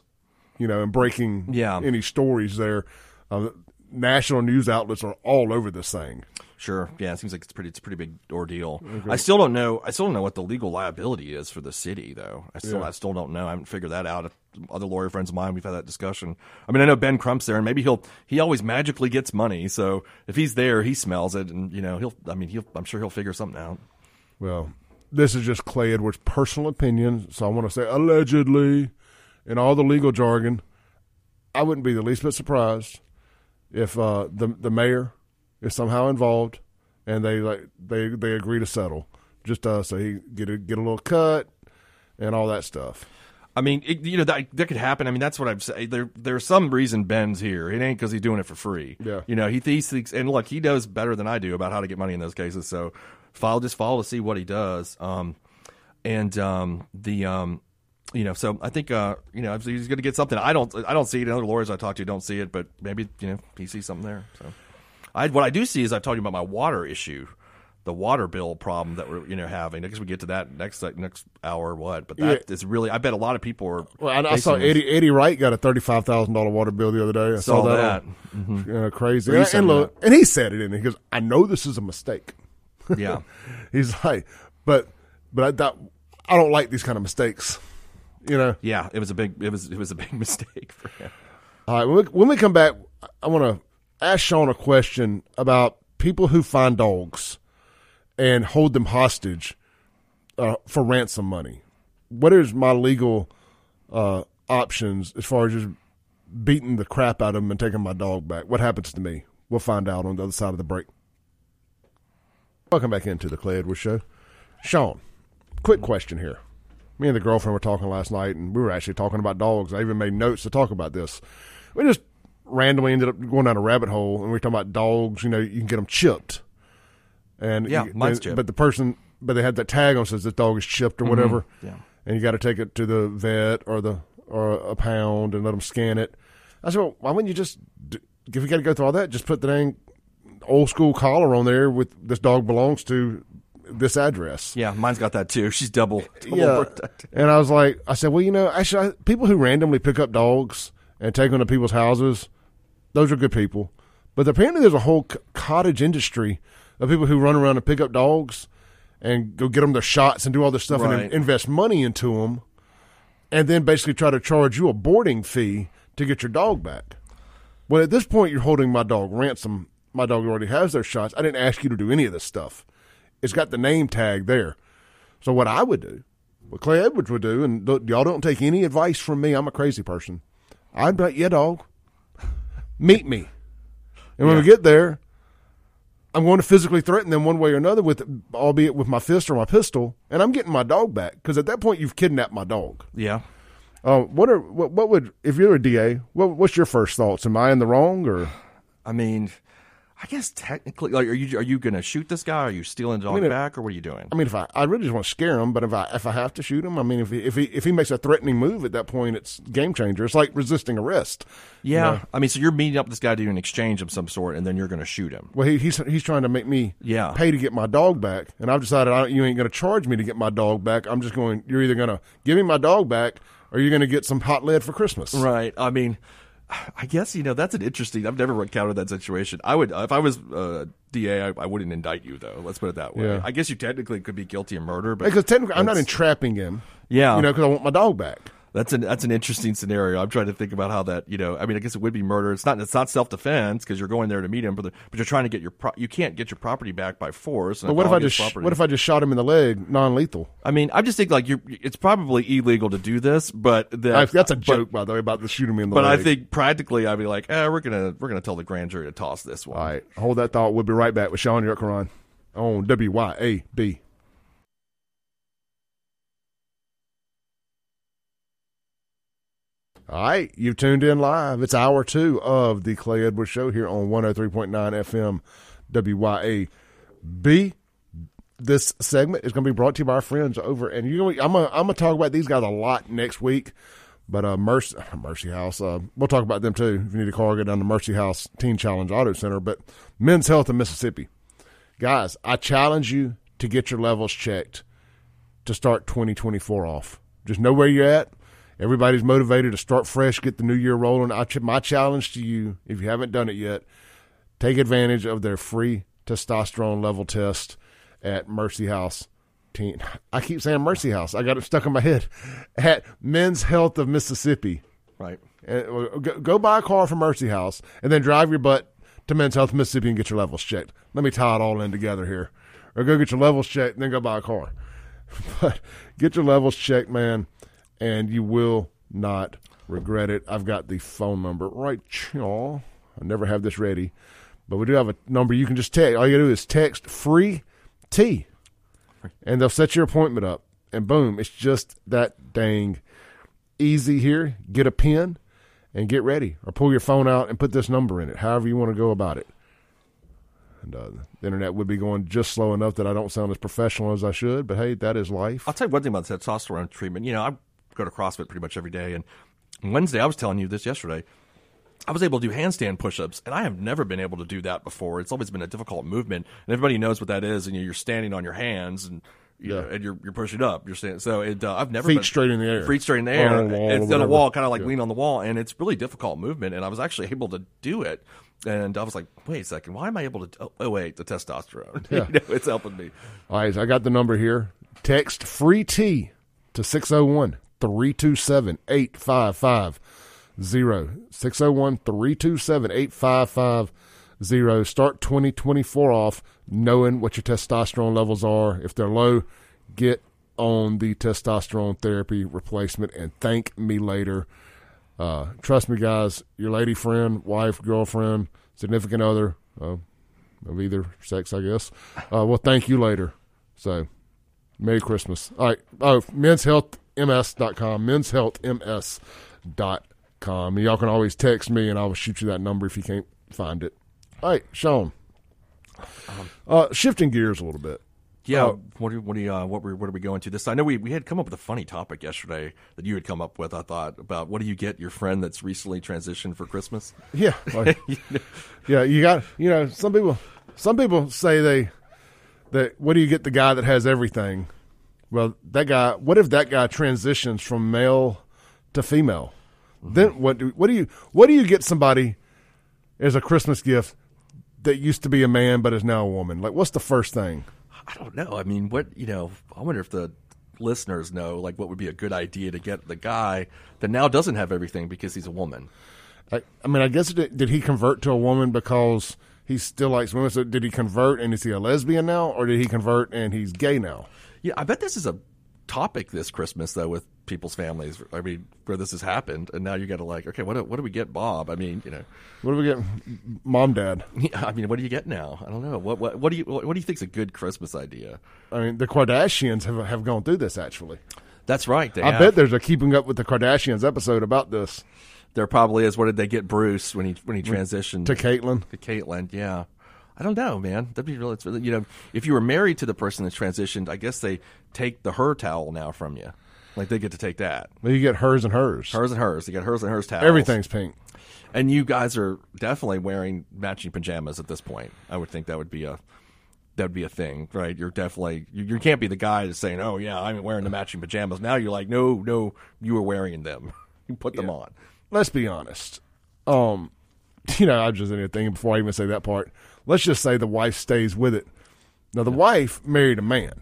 you know, and breaking Yeah. any stories there. Uh, national news outlets are all over this thing. Sure. Yeah, it seems like it's pretty. It's a pretty big ordeal. I still don't know. I still don't know what the legal liability is for the city, though. I still, Yeah. I still don't know. I haven't figured that out. Other lawyer friends of mine, we've had that discussion. I mean, I know Ben Crump's there, and maybe he'll. He always magically gets money, so if he's there, he smells it, and you know, he'll. I mean, he'll. I'm sure he'll figure something out. Well, this is just Clay Edwards' personal opinion, so I want to say allegedly, in all the legal jargon, I wouldn't be the least bit surprised if uh, the the mayor is somehow involved and they like they they agree to settle, just uh, so he get a get a little cut and all that stuff. I mean, it, you know that that could happen. I mean, that's what I've said. There, there's some reason Ben's here. It ain't because he's doing it for free. Yeah. You know, he he thinks, and look, he knows better than I do about how to get money in those cases. So, follow just follow to see what he does. Um, and um, the um, you know, so I think uh, you know, he's going to get something. I don't, I don't see it. Other lawyers I talk to don't see it, but maybe you know, he sees something there. So, I what I do see is I talked about my water issue. The water bill problem that we're you know having. I guess we get to that next like, next hour or what, but that is Yeah. really. I bet a lot of people are. Well, I, I saw. Eddie Eddie Wright got a thirty five thousand dollar water bill the other day. I Saw saw, that. on- uh, crazy. And, and look, and he said it in it. He goes, "I know this is a mistake." Yeah. He's like, but but I thought I don't like these kind of mistakes. You know. Yeah, it was a big it was it was a big mistake for him. All right. When we, when we come back, I want to ask Shaun a question about people who find dogs and hold them hostage uh, for ransom money. What is my legal uh, options as far as just beating the crap out of them and taking my dog back? What happens to me? We'll find out on the other side of the break. Welcome back into the Clay Edwards Show. Shaun, quick question here. Me and the girlfriend were talking last night, and we were actually talking about dogs. I even made notes to talk about this. We just randomly ended up going down a rabbit hole, and we were talking about dogs. You know, you can get them chipped, and Yeah, you- mine's chipped. But the person, but they had that tag on says this dog is chipped or mm-hmm. whatever. yeah. and you got to take it to the vet or the or a pound and let them scan it. I said, well, why wouldn't you just if you got to go through all that, just put the dang old school collar on there with this dog belongs to this address. Yeah, mine's got that too. She's double, double Yeah. protected. And I was like, I said, well, you know, actually, I, people who randomly pick up dogs and take them to people's houses, those are good people. But apparently, there's a whole cottage industry of people who run around and pick up dogs and go get them their shots and do all this stuff and Right. in- invest money into them, and then basically try to charge you a boarding fee to get your dog back. Well, at this point, you're holding my dog ransom. My dog already has their shots. I didn't ask you to do any of this stuff. It's got the name tag there. So what I would do, what Clay Edwards would do, and y'all don't take any advice from me. I'm a crazy person. I'd be like, yeah, dog, meet me. And when we get there, I'm going to physically threaten them one way or another, with albeit with my fist or my pistol, and I'm getting my dog back because at that point you've kidnapped my dog. Yeah. Uh, what are what, what would if you're a DA? What, what's your first thoughts? Am I in the wrong or? I mean, I guess technically, like, are you are you going to shoot this guy? Are you stealing the dog mean, if- back, or what are you doing? I mean, if I, I really just want to scare him, but if I if I have to shoot him, I mean, if he, if he if he makes a threatening move at that point, it's game changer. It's like resisting arrest. yeah, know? I mean, so you're meeting up with this guy to do an exchange of some sort, and then you're going to shoot him. Well, he, he's he's trying to make me Yeah. pay to get my dog back, and I've decided I, you ain't going to charge me to get my dog back. I'm just going. You're either going to give me my dog back, or you're going to get some hot lead for Christmas. Right. I mean, I guess you know that's an interesting. I've never encountered that situation. I would, if I was uh, DA, I, I wouldn't indict you though. Let's put it that way. Yeah. I guess you technically could be guilty of murder, but Because technically, I'm not entrapping him. Yeah. You know, because I want my dog back. That's an that's an interesting scenario. I'm trying to think about how that you know. I mean, I guess it would be murder. It's not it's not self defense because you're going there to meet him, but, the, but you're trying to get your pro- you can't get your property back by force. But what if I just what if I just shot him in the leg, non-lethal? I mean, I just think like you, it's probably illegal to do this, but that, I- that's a but- joke, by the way, about the shooting me in the leg. But I think practically, I'd be like, eh, we're gonna we're gonna tell the grand jury to toss this one. All right, hold that thought. We'll be right back with Shaun Yurtkuran on WYAB. All right, you've tuned in live. It's hour two of the Clay Edwards Show here on 103.9 FM WYAB. This segment is going to be brought to you by our friends over, and you know, I'm to talk about these guys a lot next week. But uh, Mercy, Mercy House, uh, we'll talk about them too. If you need a car, go down to Mercy House Teen Challenge Auto Center. But Men's Health in Mississippi, guys, I challenge you to get your levels checked to start 2024 off. Just know where you're at. Everybody's motivated to start fresh, get the new year rolling. I, ch- my challenge to you, if you haven't done it yet, take advantage of their free testosterone level test at Mercy House. Teen. I keep saying Mercy House. I got it stuck in my head. At Men's Health of Mississippi. Right. And, uh, go, go buy a car from Mercy House and then drive your butt to Men's Health Mississippi and get your levels checked. Let me tie it all in together here. Or go get your levels checked and then go buy a car. But get your levels checked, man, and you will not regret it. I've got the phone number right here. I never have this ready, but we do have a number you can just text. All you gotta do is text free T, and they'll set your appointment up, and boom, it's just that dang easy here. Get a pen and get ready, or pull your phone out and put this number in it. However you want to go about it. And uh, the internet would be going just slow enough that I don't sound as professional as I should. But hey, that is life. I'll tell you one thing about testosterone treatment. You know, I go to CrossFit pretty much every day, and Wednesday I was telling you this yesterday. I was able to do handstand push-ups, and I have never been able to do that before. It's always been a difficult movement, and everybody knows what that is. And you're standing on your hands, and you Yeah. know, and you're you're pushing up. You're standing. So it, uh, I've never Feet been, straight in the air. feet straight in the air, on a wall and on a wall, kind of like Yeah. lean on the wall, and it's really difficult movement. And I was actually able to do it. And I was like, wait a second, why am I able to? Oh, oh wait, the testosterone. Yeah. you know, it's helping me. All right, I got the number here. Text free T to 601 327 8550. 601 327 8550. Start 2024 off knowing what your testosterone levels are. If they're low, get on the testosterone therapy replacement and thank me later. Uh, trust me, guys, your lady friend, wife, girlfriend, significant other uh, of either sex, I guess, uh, thank you later. So, Merry Christmas. All right. Oh, menshealthms.com, menshealthms.com. Y'all can always text me and I will shoot you that number if you can't find it. All right, Shaun. Uh, shifting gears a little bit. Yeah. Oh. what are, what are uh, what were, what are we going to this? I know we, we had come up with a funny topic yesterday that you had come up with. I thought about what do you get your friend that's recently transitioned for Christmas? Yeah. like- yeah, you got, you know, some people, some people say they, that what do you get the guy that has everything? Well, that guy, what if that guy transitions from male to female? Then mm-hmm. what do, what do you, what do you get somebody as a Christmas gift that used to be a man but is now a woman? Like, what's the first thing? I don't know. I mean, what you know? I wonder if the listeners know like what would be a good idea to get the guy that now doesn't have everything because he's a woman. I, I mean, I guess did, did he convert to a woman because he still likes women? So did he convert and is he a lesbian now, or did he convert and he's gay now? Yeah, I bet this is a topic this Christmas though with people's families. I mean, where this has happened, and now you got to like, okay, what do, what do we get, Bob? I mean, you know, What do we get, mom, dad? yeah, I mean, what do you get now? I don't know. What what what do you what, what do you think's a good Christmas idea? I mean, the Kardashians have have gone through this actually. That's right. I have. bet there's a Keeping Up with the Kardashians episode about this there probably is. What did they get Bruce when he when he transitioned to Caitlyn. to Caitlyn? Yeah. I don't know, man. That'd be really, it's really, you know, if you were married to the person that transitioned, I guess they take the her towel now from you. Like they get to take that. Well, you get hers and hers. Hers and hers. You get hers and hers towels. Everything's pink. And you guys are definitely wearing matching pajamas at this point. I would think that would be a that would be a thing, right? You're definitely you, you can't be the guy that's saying, "Oh yeah, I'm wearing the matching pajamas." Now you're like, "No, no, you were wearing them. you put them on." Let's be honest. Um, you know, I just ended thinking before I even say that part. Let's just say the wife stays with it. Now, the wife married a man,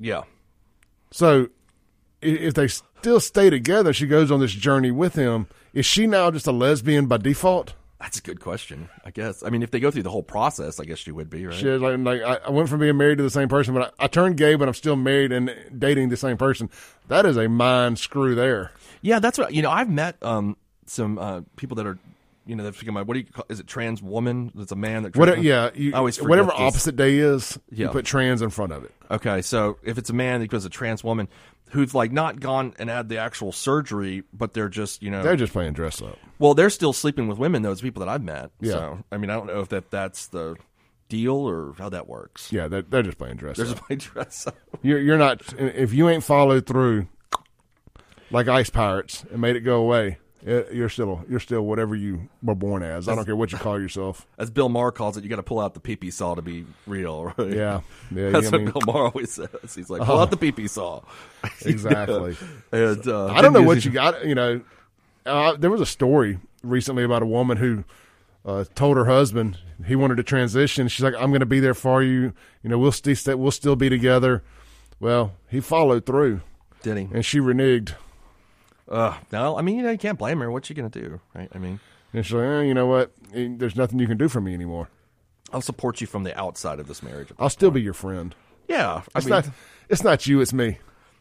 Yeah. so if they still stay together, she goes on this journey with him. Is she now just a lesbian by default? That's a good question. I guess. I mean, if they go through the whole process, I guess she would be, right? She like, like I, I went from being married to the same person, but I, I turned gay, but I'm still married and dating the same person. That is a mind screw there. Yeah, that's what you know. I've met um, some uh, people that are, you know, that's become my what do you call? Is it trans woman? That's a man that. What? Yeah, you, I always whatever this. opposite day is, you Yeah. put trans in front of it. Okay, so if it's a man that goes a trans woman who's like not gone and had the actual surgery, but they're just you know, They're just playing dress up. well, they're still sleeping with women. Those people that I've met. Yeah. So I mean, I don't know if that that's the deal or how that works. Yeah, they're, they're just playing dress There's up. a my dress. up. You're, you're not if you ain't followed through like ice pirates and made it go away. It- You're still you're still whatever you were born as. I don't care what you call yourself. As Bill Maher calls it, you got to pull out the pee-pee saw to be real, right? Yeah, yeah. That's I what mean, Bill Maher always says. He's like, pull out the pee-pee saw. exactly. and, uh, I don't know what you got. You know, uh, there was a story recently about a woman who uh, told her husband he wanted to transition. She's like, "I'm going to be there for you. You know, we'll still we'll still be together." Well, he followed through, Did he? and she reneged. Uh, no, I mean, you know, you can't blame her. What's she gonna do, right? I mean, And she's like, eh, "You know what? Eh, There's nothing you can do for me anymore. I'll support you from the outside of this marriage. I'll still be your friend. Yeah, I It's mean, not. It's not you. It's me.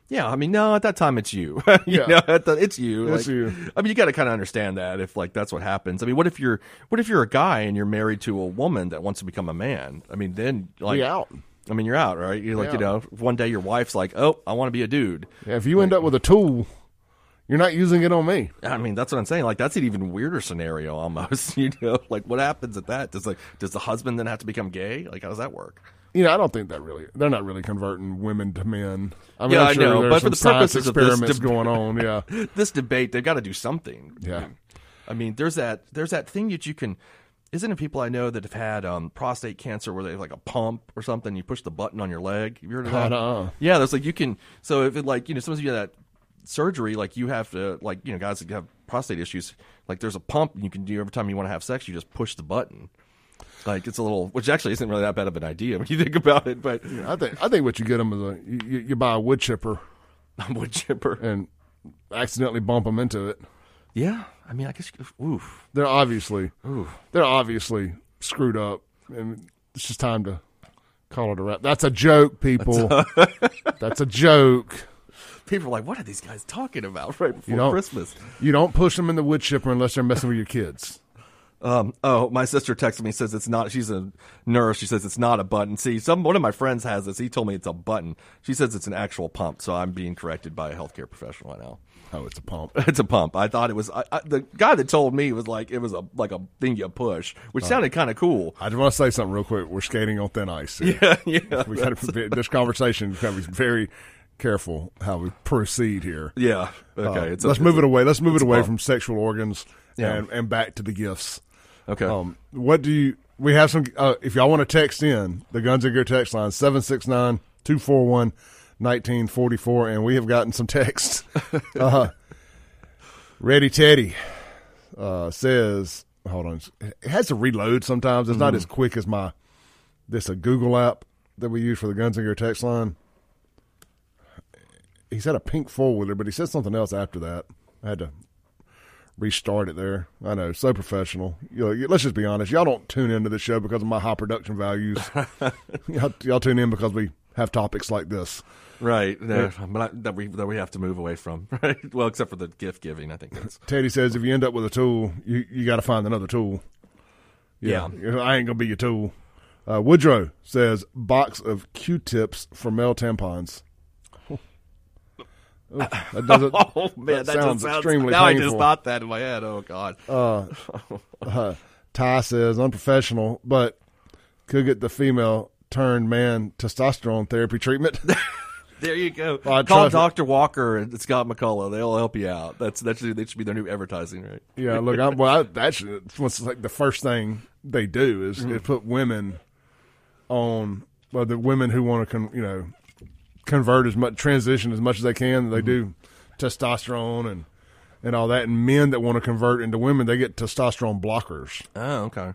yeah, I mean, no, at that time it's you. you Yeah. know, at the, it's you. It's Like, you. I mean, you got to kind of understand that if like that's what happens. I mean, what if you're what if you're a guy and you're married to a woman that wants to become a man? I mean, then like Be out. I mean, you're out, right? You're like, you know, one day your wife's like, "Oh, I want to be a dude." Yeah, if you end up with a tool, you're not using it on me. I mean, that's what I'm saying. Like, that's an even weirder scenario, almost. You know, like what happens at that? Does like does the husband then have to become gay? Like, how does that work? You know, I don't think that really. They're not really converting women to men. I mean, Yeah, I'm I know, but for the purposes of this experiments deb- going on. Yeah, This debate, they've got to do something. yeah. I mean, there's that there's that thing that you can. Isn't it people I know that have had um, prostate cancer where they have like a pump or something? You push the button on your leg. Have you heard of that? Uh-uh. Yeah, there's like you can. So if it like you know, sometimes you get that surgery, like you have to like you know guys that have prostate issues, like there's a pump you can do every time you want to have sex. You just push the button. Like it's a little, which actually isn't really that bad of an idea when you think about it. But I think I think what you get them is a you, you buy a wood chipper I'm wood chipper. and accidentally bump them into it. Yeah, I mean, I guess. Oof, They're obviously oof. they're obviously screwed up, and it's just time to call it a wrap. That's a joke, people. That's a joke. People are like, "What are these guys talking about?" Right before don't- Christmas. You don't push them in the wood chipper unless they're messing with your kids. Um, oh, my sister texted me says it's not. She's a nurse. She says it's not a button. See, some one of my friends has this. He told me it's a button. She says it's an actual pump. So I'm being corrected by a healthcare professional right now. Oh, it's a pump. It's a pump. I thought it was. I, I, the guy that told me was like it was a like a thing you push, which sounded kind of cool. I just want to say something real quick. We're skating on thin ice. here. Yeah, yeah, we got to this conversation. Got very careful how we proceed here. yeah. Okay, Uh, it's a- let's move a- it away. Let's move it away from sexual organs Yeah. and, and back to the gifts. Okay. Um, what do you? We have some. Uh, if y'all want to text in the Guns and Gear text line 769-241-1944, and we have gotten some texts. uh, Ready Teddy uh, says, "Hold on, it has to reload sometimes. It's not as quick as my this a Google app that we use for the Guns and Gear text line." He said a pink four wheeler, but he said something else after that. I had to restart it there. I know, so professional. You know, let's just be honest. Y'all don't tune into the show because of my high production values. y'all, y'all tune in because we have topics like this. right. No, but I, that we that we have to move away from. Right. Well, except for the gift giving. I think that's Teddy says if you end up with a tool, you, you got to find another tool. Yeah. I ain't gonna be your tool. Uh, Woodrow says box of Q-tips for male tampons. That doesn't. Oh man, that, sounds just sounds extremely Now I just painful. thought that in my head. Oh god. uh, Ty says unprofessional, but could get the female turned man testosterone therapy treatment. There you go. Well, Call Doctor Walker and Scott McCullough. They'll help you out. That's that's that should be their new advertising, right? yeah, look, I, well, I, that's what's like the first thing they do is, is put women on, well, the women who want to, con, you know, convert as much, transition as much as they can. They mm-hmm. do testosterone and and all that, and men that want to convert into women, they get testosterone blockers. Oh, okay.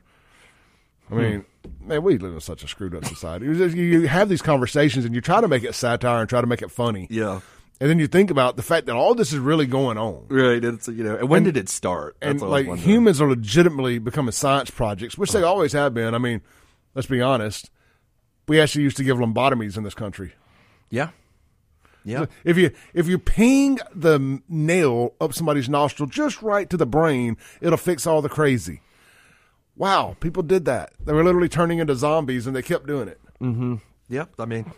I mean, man, we live in such a screwed up society. You have these conversations and you try to make it satire and try to make it funny, Yeah. and then you think about the fact that all this is really going on. Right. It's you know. And when did it start? and That's was like humans are legitimately becoming science projects, which they uh-huh. always have been. I mean, let's be honest. We actually used to give lobotomies in this country. Yeah. Yeah. If you if you ping the nail up somebody's nostril just right to the brain, it'll fix all the crazy. Wow, people did that. They were literally turning into zombies, and they kept doing it. Mhm. Yep. I mean,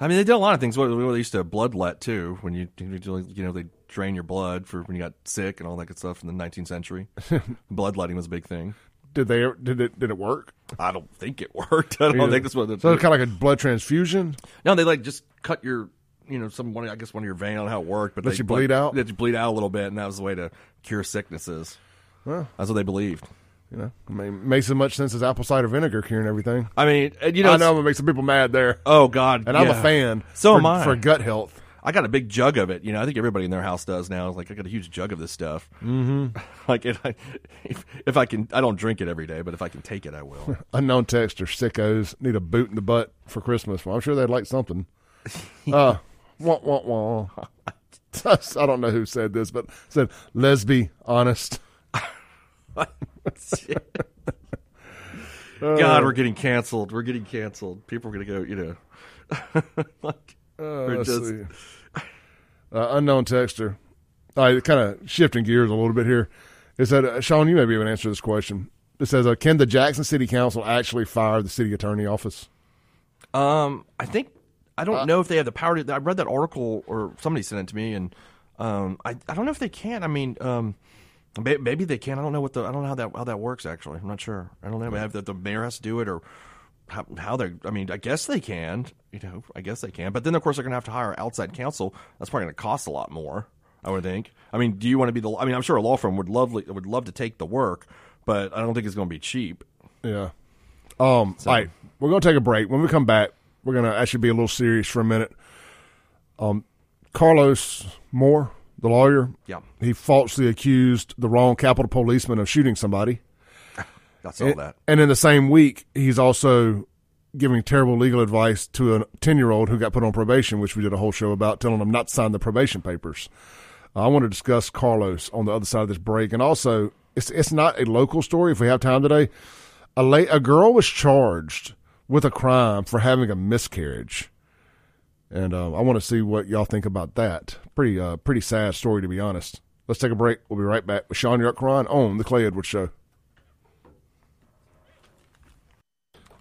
I mean, they did a lot of things. They used to bloodlet too. When you you know they drain your blood for when you got sick and all that good stuff in the 19th century. Bloodletting was a big thing. Did they? Did it? Did it work? I don't think it worked. I don't think that's what. So it's kind of like a blood transfusion. No, they like just cut your, you know, some one. I guess one of your vein. I don't know how it worked, but Let they you bleed out? Let you bleed out a little bit, and that was the way to cure sicknesses. Well, That's what they believed. you know, I mean, makes as much sense as apple cider vinegar curing everything. I mean, you know, I know it makes some people mad there, Oh God, and I'm a fan. So for, am I. for gut health. I got a big jug of it. You know, I think everybody in their house does now. Like, I got a huge jug of this stuff. Mm-hmm. like, if I, if, if I can, I don't drink it every day, but if I can take it, I will. Unknown texter sickos need a boot in the butt for Christmas. Well, I'm sure they'd like something. Uh, wah, wah, wah. I don't know who said this, but said lesbi honest. God, we're getting canceled. We're getting canceled. People are gonna go. You know, like, Uh, we're just- Uh, unknown texter. All right, kind of shifting gears a little bit here. Is that uh, Shaun? You may be able to answer this question. It says, uh, "Can the Jackson City Council actually fire the city attorney office?" Um, I think I Uh, don't know if they have the power to. I read that article or somebody sent it to me, and um, I I don't know if they can. I mean, um, maybe they can. I don't know what the I don't know how that how that works. Actually, I'm not sure. I don't know. Maybe the, the mayor has to do it or. How, how they're, I mean, I guess they can, you know, I guess they can. But then, of course, they're going to have to hire outside counsel. That's probably going to cost a lot more, I would think. I mean, do you want to be the, I mean, I'm sure a law firm would love, would love to take the work, but I don't think it's going to be cheap. Yeah. Um. All right, we're gonna take a break. When we come back, we're gonna actually be a little serious for a minute. Um, Carlos Moore, the lawyer, Yeah. he falsely accused the wrong Capitol policeman of shooting somebody. I saw And, that. and in the same week, he's also giving terrible legal advice to a 10 year old who got put on probation, which we did a whole show about, telling him not to sign the probation papers. I want to discuss Carlos on the other side of this break. And also, it's, it's not a local story if we have time today. A, la- a girl was charged with a crime for having a miscarriage. And um, I want to see what y'all think about that. Pretty, uh, pretty sad story, to be honest. Let's take a break. We'll be right back with Shaun Yurtkuran on The Clay Edwards Show.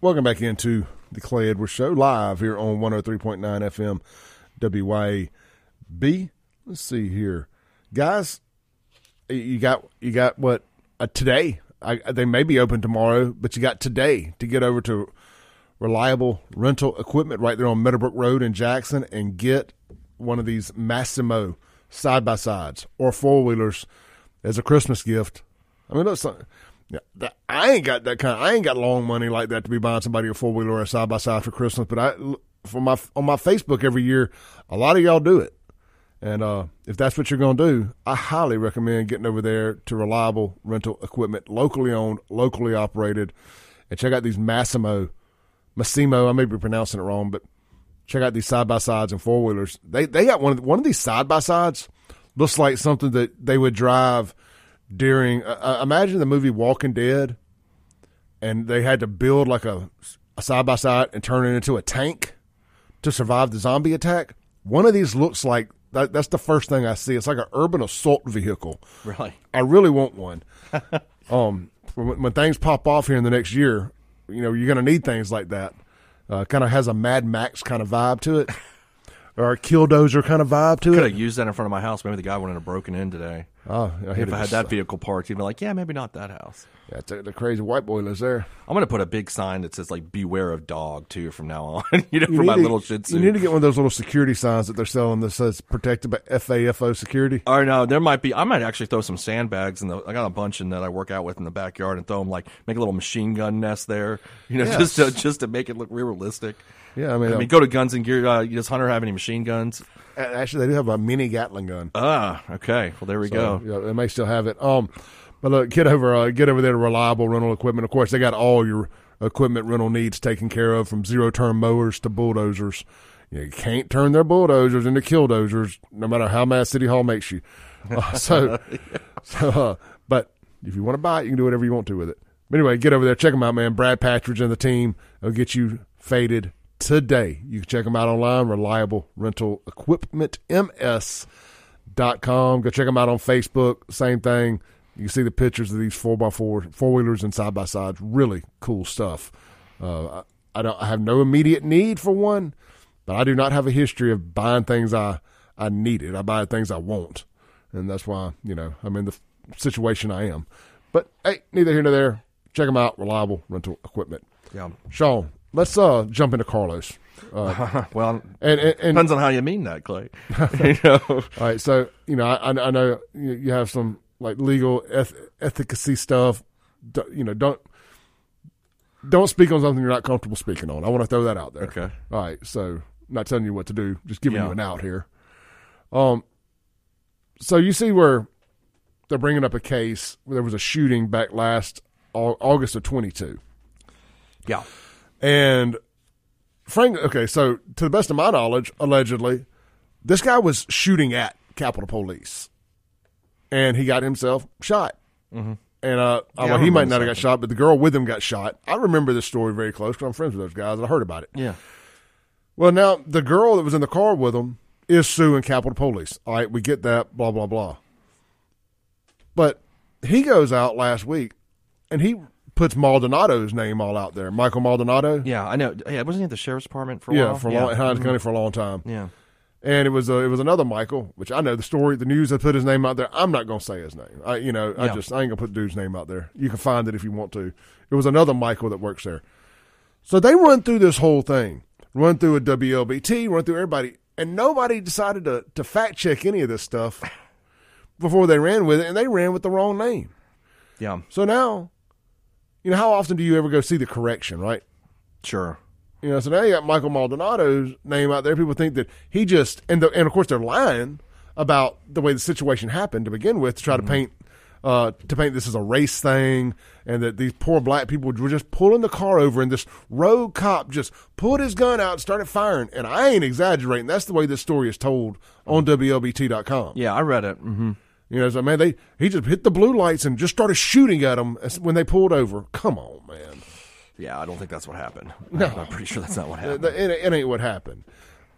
Welcome back into the Clay Edwards Show, live here on 103.9 FM WYB. Let's see here. Guys, you got you got what uh, today? I, they may be open tomorrow, but you got today to get over to reliable rental equipment right there on Meadowbrook Road in Jackson and get one of these Massimo side by sides or four wheelers as a Christmas gift. I mean, that's yeah, that, I ain't got that kind. I ain't got long money like that to be buying somebody a four wheeler or a side by side for Christmas. But I, for my on my Facebook every year, a lot of y'all do it. And uh, if that's what you're going to do, I highly recommend getting over there to reliable rental equipment, locally owned, locally operated, and check out these Massimo, Massimo. I may be pronouncing it wrong, but check out these side by sides and four wheelers. They they got one of one of these side by sides looks like something that they would drive during. Uh, uh, imagine the movie Walking Dead, and they had to build like a a side by side and turn it into a tank to survive the zombie attack. One of these looks like that, that's the first thing I see. It's like an urban assault vehicle. Really? I really want one. um, when, when things pop off here in the next year, you know, you're going to need things like that. Uh, kind of has a Mad Max kind of vibe to it, or a Killdozer kind of vibe to Could it. have used that in front of my house. Maybe the guy wouldn't have broken in today. Oh, I If I had that vehicle parked, he'd be like, "Yeah, maybe not that house." That's the, the crazy white boy lives there. I'm gonna put a big sign that says like "Beware of dog" too from now on. you know, You for my need to- little Shih Tzu. You need to get one of those little security signs that they're selling that says protected by FAFO security. Or no, there might be. I might actually throw some sandbags in the. I got a bunch in that I work out with in the backyard and throw them like make a little machine gun nest there. You know, just to just to make it look realistic. Yeah, I mean, I mean, go to Guns and Gear. Uh, does Hunter have any machine guns? actually, they do have a mini Gatling gun. Ah, okay. Well, there we So, go. Yeah, they may still have it. Um, but look, get over, uh, get over there to reliable rental equipment. Of course, they got all your equipment rental needs taken care of, from zero turn mowers to bulldozers. You, can't turn their bulldozers into killdozers, no matter how mad City Hall makes you. Uh, so, so, uh, but if you want to buy it, you can do whatever you want to with it. But anyway, get over there, check them out, man. Brad Patridge and the team will get you faded today. You can check them out online. Reliable rental equipment MS dot com. Go check them out on Facebook. Same thing. You can see the pictures of these four x four four wheelers and side by sides. Really cool stuff. Uh, I, I don't. I have no immediate need for one, but I do not have a history of buying things I I needed. I buy things I want, and that's why you know I'm in the situation I am. But hey, neither here nor there. Check them out. Reliable rental equipment. Yeah. Shaun, let's uh jump into Carlos. Uh, Well, and, and, and depends on how you mean that, Clay. you know. All right, so you know, I, I know you you have some like legal eth- efficacy stuff. D- You know, don't don't speak on something you're not comfortable speaking on. I want to throw that out there. Okay. All right, so not telling you what to do, just giving Yeah. you an out here. Um, so you see where they're bringing up a case where there was a shooting back last August of 22. Yeah. And Frank, okay, so to the best of my knowledge, allegedly, this guy was shooting at Capitol Police, and he got himself shot. Mm-hmm. And uh, I well, he might not have got shot, but the girl with him got shot. I remember this story very close because I'm friends with those guys. and I heard about it. Yeah. Well, now the girl that was in the car with him is suing Capitol Police. All right, we get that. Blah blah blah. But he goes out last week, and he puts Maldonado's name all out there. Michael Maldonado. Yeah, I know. Yeah, wasn't he at the sheriff's department for a Yeah, while? for a long, Hinds County for a long time. Yeah. And it was uh, it was another Michael, which I know the story. The news had put his name out there. I'm not going to say his name. I you know I Yeah. just I ain't going to put the dude's name out there. You can find it if you want to. It was another Michael that works there. So they run through this whole thing, run through a WLBT, run through everybody, and nobody decided to to fact check any of this stuff before they ran with it, and they ran with the wrong name. Yeah. So now, you know, how often do you ever go see the correction, right? Sure. You know, so now you got Michael Maldonado's name out there. People think that he just and the, and of course they're lying about the way the situation happened to begin with to try to paint uh, to paint this as a race thing and that these poor black people were just pulling the car over and this rogue cop just pulled his gun out and started firing. And I ain't exaggerating. That's the way this story is told on WLBT.com. Yeah, I read it. hmm You know, so man, they he just hit the blue lights and just started shooting at them when they pulled over. Come on, man. Yeah, I don't think that's what happened. No. I'm pretty sure that's not what happened. It, it ain't what happened.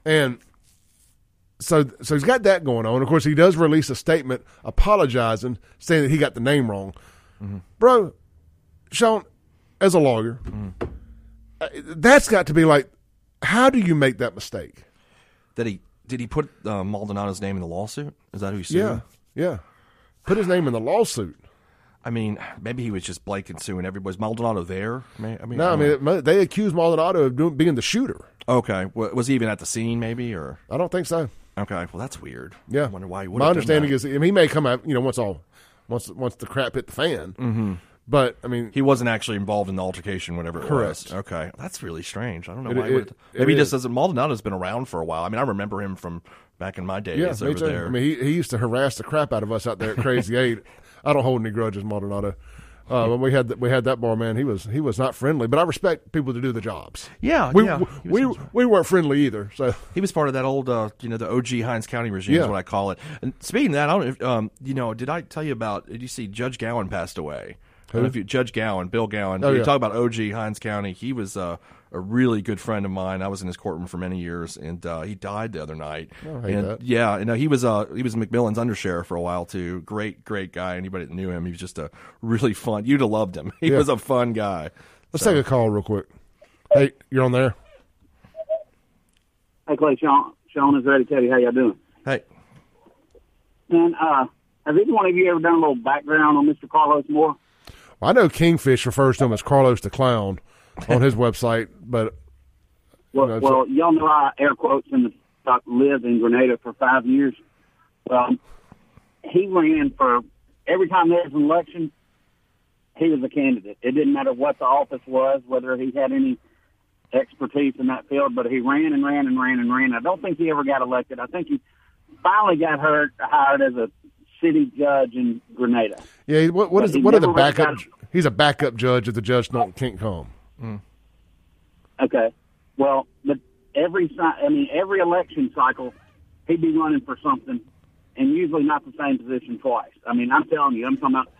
And so, so he's got that going on. Of course, he does release a statement apologizing, saying that he got the name wrong. Bro, Shaun, as a lawyer, uh, that's got to be like, how do you make that mistake? Did he did he put uh, Maldonado's name in the lawsuit? Is that who he sued? Yeah, yeah. Put his name in the lawsuit. I mean, maybe he was just blanket suing everybody. Was Maldonado there? I mean, I mean, No, I mean, know. they accused Maldonado of doing, being the shooter. okay. Was he even at the scene? Maybe or I don't think so. okay. Well, that's weird. Yeah. I wonder why. He would My understanding is, I mean, he may come out, you know, once all, once once the crap hit the fan. Mm-hmm. But I mean, he wasn't actually involved in the altercation, whatever it Correct. was. Okay, that's really strange. I don't know It- why. he it- would it maybe he just doesn't. Maldonado's been around for a while. I mean, I remember him from back in my days Yeah, over too. there. I mean, he, he used to harass the crap out of us out there at Crazy Eight. I don't hold any grudges, Maldonado. Uh, when we had that, we had that bar man, he was he was not friendly, but I respect people to do the jobs. yeah, We yeah. We, we, we weren't friendly either. So He was part of that old, uh, you know, the OG Hinds County regime is what I call it. And speaking of that, I don't, know if, um, you know, did I tell you about? Did you see Judge Gowan passed away? I don't know if you, Judge Gowan, Bill Gowan. Oh, you yeah. talk about OG Hinds County. He was uh, a really good friend of mine. I was in his courtroom for many years, and uh, he died the other night. Oh, I hate and that. yeah, and uh, he was uh, he was McMillin's undersheriff for a while too. Great, great guy. Anybody that knew him, he was just a really fun. You'd have loved him. He Yeah. was a fun guy. let's So- take a call real quick. Hey, you're on there. Hey, Clay, Shaun, Shaun is ready. Teddy, how y'all doing? Hey, And uh, has either one of you ever done a little background on Mr. Carlos Moore? I know Kingfish refers to him as Carlos the Clown on his website, but Well, know, well, y'all know I air quotes in the I lived in Grenada for five years. Well, he ran for every time there was an election, he was a candidate. It didn't matter what the office was, whether he had any expertise in that field, but he ran and ran and ran and ran. I don't think he ever got elected. I think he finally got hired hired as a city judge in Grenada. yeah, what what But what are the backup? He's a backup judge if the judge don't can't come. Mm. Okay. Well, but every I mean every election cycle, he'd be running for something, and usually not the same position twice. I mean, I'm telling you, I'm talking about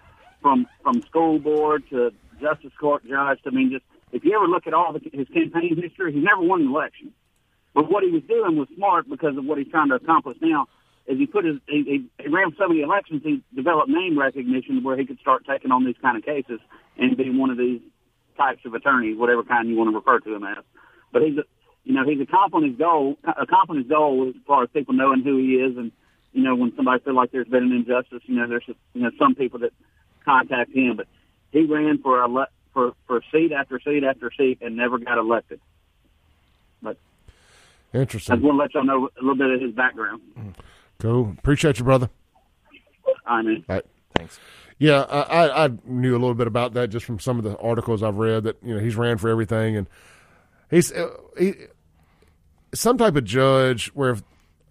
from from school board to justice court judge. I mean, just if you ever look at all the, his campaign history, he's never won an election. But what he was doing was smart because of what he's trying to accomplish now. Is he put his he, he ran so many elections, he developed name recognition where he could start taking on these kind of cases and be one of these types of attorneys, whatever kind you want to refer to him as. But he's, you know, he's accomplishing his goal, accomplishing his goal as far as people knowing who he is, and you know, when somebody feels like there's been an injustice, you know, there's you know some people that contact him, but he ran for a for for seat after seat after seat and never got elected. But I Interesting. just want to let y'all know a little bit of his background. Cool. Appreciate you, brother. I mean, right. Thanks. Yeah, I, I, knew a little bit about that just from some of the articles I've read that you know he's ran for everything and he's uh, he some type of judge where if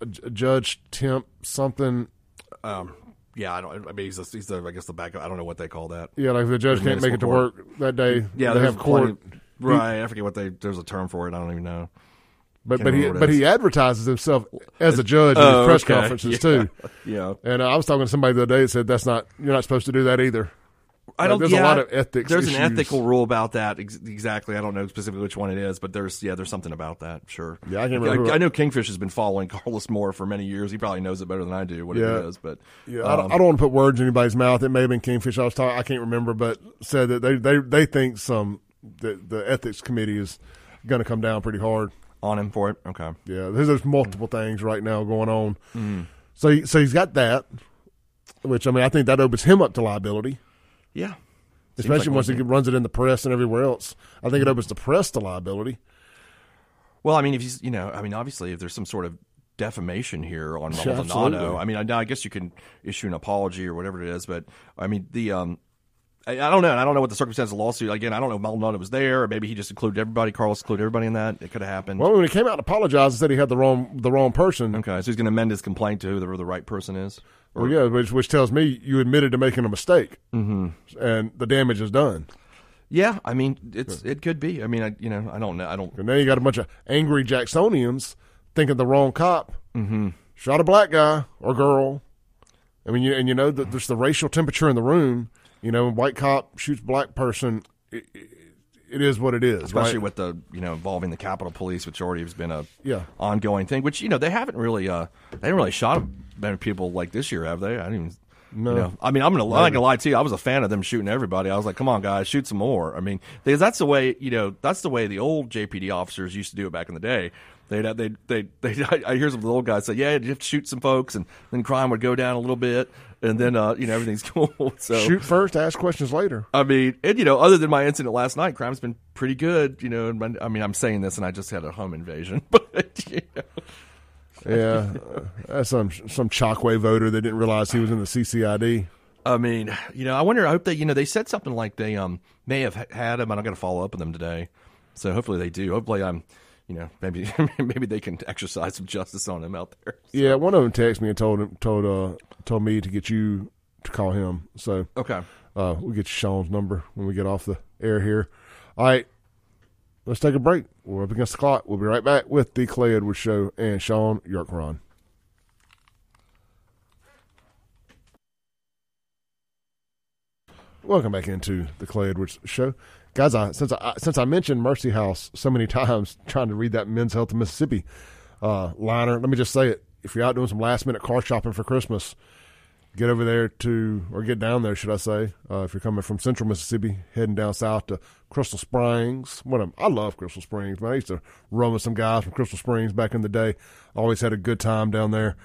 a, a judge temp something Um, yeah, I don't. I mean, he's, the, he's the, I guess the backup. I don't know what they call that. yeah like if the judge can't make it to municipal work that day Yeah, they have court plenty- Right, I forget what they. There's a term for it. I don't even know. But but he but he advertises himself as a judge in Oh, his press okay. conferences Yeah. too Yeah, and I was talking to somebody the other day that said that's not you're not supposed to do that either I don't. there's yeah, a lot of ethics There's issues. an ethical rule about that. Ex- exactly. I don't know specifically which one it is, but there's yeah, there's something about that. Sure. Yeah, I can't remember who- I, know Kingfish has been following Carlos Moore for many years. He probably knows it better than I do what Yeah. it is. But Yeah, I, don't, um, I don't want to put words in anybody's mouth. It may have been Kingfish. I was talking. I can't remember, but said that they they, they think some the the ethics committee is going to come down pretty hard. On him for it. Okay. Yeah, there's, there's multiple things right now going on. Mm-hmm. So he, so he's got that, which I mean I think that opens him up to liability, Yeah. Seems especially like once he runs it in the press and everywhere else. I think it opens the press to liability. Well, I mean, if he's, you know, I mean, obviously, if there's some sort of defamation here on Maldonado, absolutely. I mean, I, I guess you can issue an apology or whatever it is, but I mean, the, um, I, don't know. I don't know what the circumstances of the lawsuit. Again, I don't know if Maldonado was there, or maybe he just included everybody. Carlos included everybody in that. It could have happened. Well, when he came out and apologized and said he had the wrong the wrong person, okay, so he's going to amend his complaint to whoever the right person is. well, yeah, which which tells me you admitted to making a mistake, mm-hmm. and the damage is done. Yeah, I mean, it's it could be. I mean, I, you know, I don't know. I don't. And then you got a bunch of angry Jacksonians thinking the wrong cop mm-hmm. shot a black guy or girl. I mean, you, and you know that there's the racial temperature in the room. You know, white cop shoots black person. It, it, it is what it is, especially right? with the you know involving the Capitol Police, which already has been a Yeah. ongoing thing. Which you know they haven't really uh they haven't really shot many people like this year, have they? I didn't even. No. You know, I mean, I'm gonna, I'm not gonna lie to you. I was a fan of them shooting everybody. I was like, "Come on, guys, shoot some more." I mean, because that's the way you know that's the way the old JPD officers used to do it back in the day. They'd they they they. I hear some of the old guys say, "Yeah, you have to shoot some folks," and then crime would go down a little bit, and then uh, you know everything's cool. So Shoot first, ask questions later. I mean, and you know, other than my incident last night, crime's been pretty good. You know, and I mean, I'm saying this, and I just had a home invasion, but you know. Yeah, uh, that's some some Chokwe voter that didn't realize he was in the CCID. I mean, you know, I wonder. I hope they, you know, they said something like they um may have had him, I'm going to follow up with them today. So hopefully they do. Hopefully I'm, you know, maybe maybe they can exercise some justice on him out there. Yeah, one of them texted me and told him told uh told me to get you to call him. So Okay. uh, we'll get you Shaun's number when we get off the air here. All right, let's take a break. We're up against the clock. We'll be right back with the Clay Edwards Show and Shaun Yurtkuran. Welcome back into the Clay Edwards Show, guys. I, since I since I mentioned Mercy House so many times, trying to read that Men's Health of Mississippi uh, liner. Let me just say it: if you're out doing some last minute car shopping for Christmas, get over there to, or get down there, should I say, uh, if you're coming from central Mississippi, heading down south to Crystal Springs. What a, I love Crystal Springs, man. I used to run with some guys from Crystal Springs back in the day. Always had a good time down there.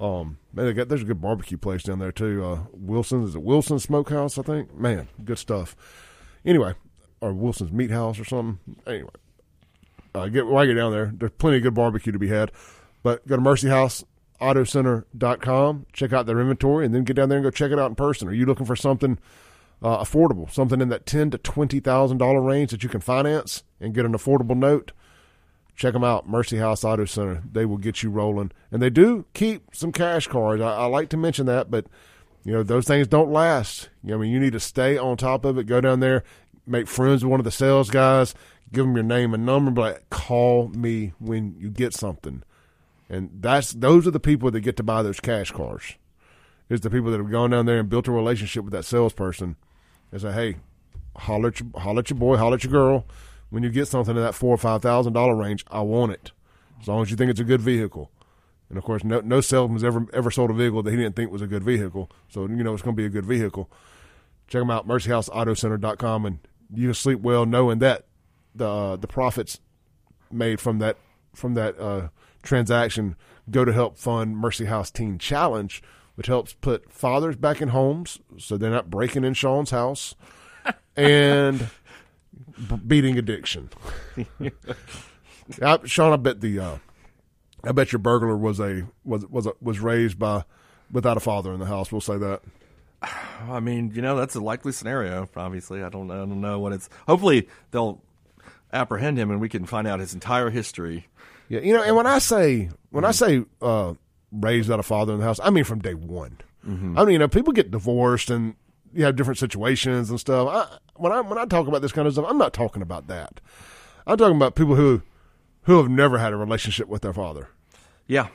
Um, man, they got there's a good barbecue place down there too. Uh, Wilson's is it Wilson's Smokehouse? I think. Man, good stuff. Anyway, or Wilson's Meat House or something. Anyway, uh, get while you get down there. There's plenty of good barbecue to be had. But go to mercyhouseautocenter.com, check out their inventory, and then get down there and go check it out in person. Are you looking for something uh, affordable, something in that ten to twenty thousand dollar range that you can finance and get an affordable note? check them out, Mercy House Auto Center. They will get you rolling, and they do keep some cash cards. I, I like to mention that, but you know those things don't last. You know, I mean, you need to stay on top of it. Go down there, make friends with one of the sales guys, give them your name and number, but call me when you get something. And that's those are the people that get to buy those cash cars. Is the people that have gone down there and built a relationship with that salesperson and say, "Hey, holler at your, holler at your boy, holler at your girl." when you get something in that four or five thousand dollar range, I want it. As long as you think it's a good vehicle. And of course, no no salesman's ever ever sold a vehicle that he didn't think was a good vehicle. So you know it's going to be a good vehicle. Check them out, mercyhouseautocenter.com, and you can sleep well knowing that the uh, the profits made from that from that uh, transaction go to help fund Mercy House Teen Challenge, which helps put fathers back in homes so they're not breaking in Shaun's house, and beating addiction. I, Shaun, I bet the uh, I bet your burglar was a was was a, was raised by without a father in the house. We'll say that. I mean, you know, that's a likely scenario. Obviously, I don't I don't know what it's. Hopefully, they'll apprehend him and we can find out his entire history. Yeah, you know, and when I say when I say uh, raised without a father in the house, I mean from day one. Mm-hmm. I mean, you know, people get divorced and you have different situations and stuff. I, when I when I talk about this kind of stuff, I'm not talking about that. I'm talking about people who who have never had a relationship with their father. Yeah,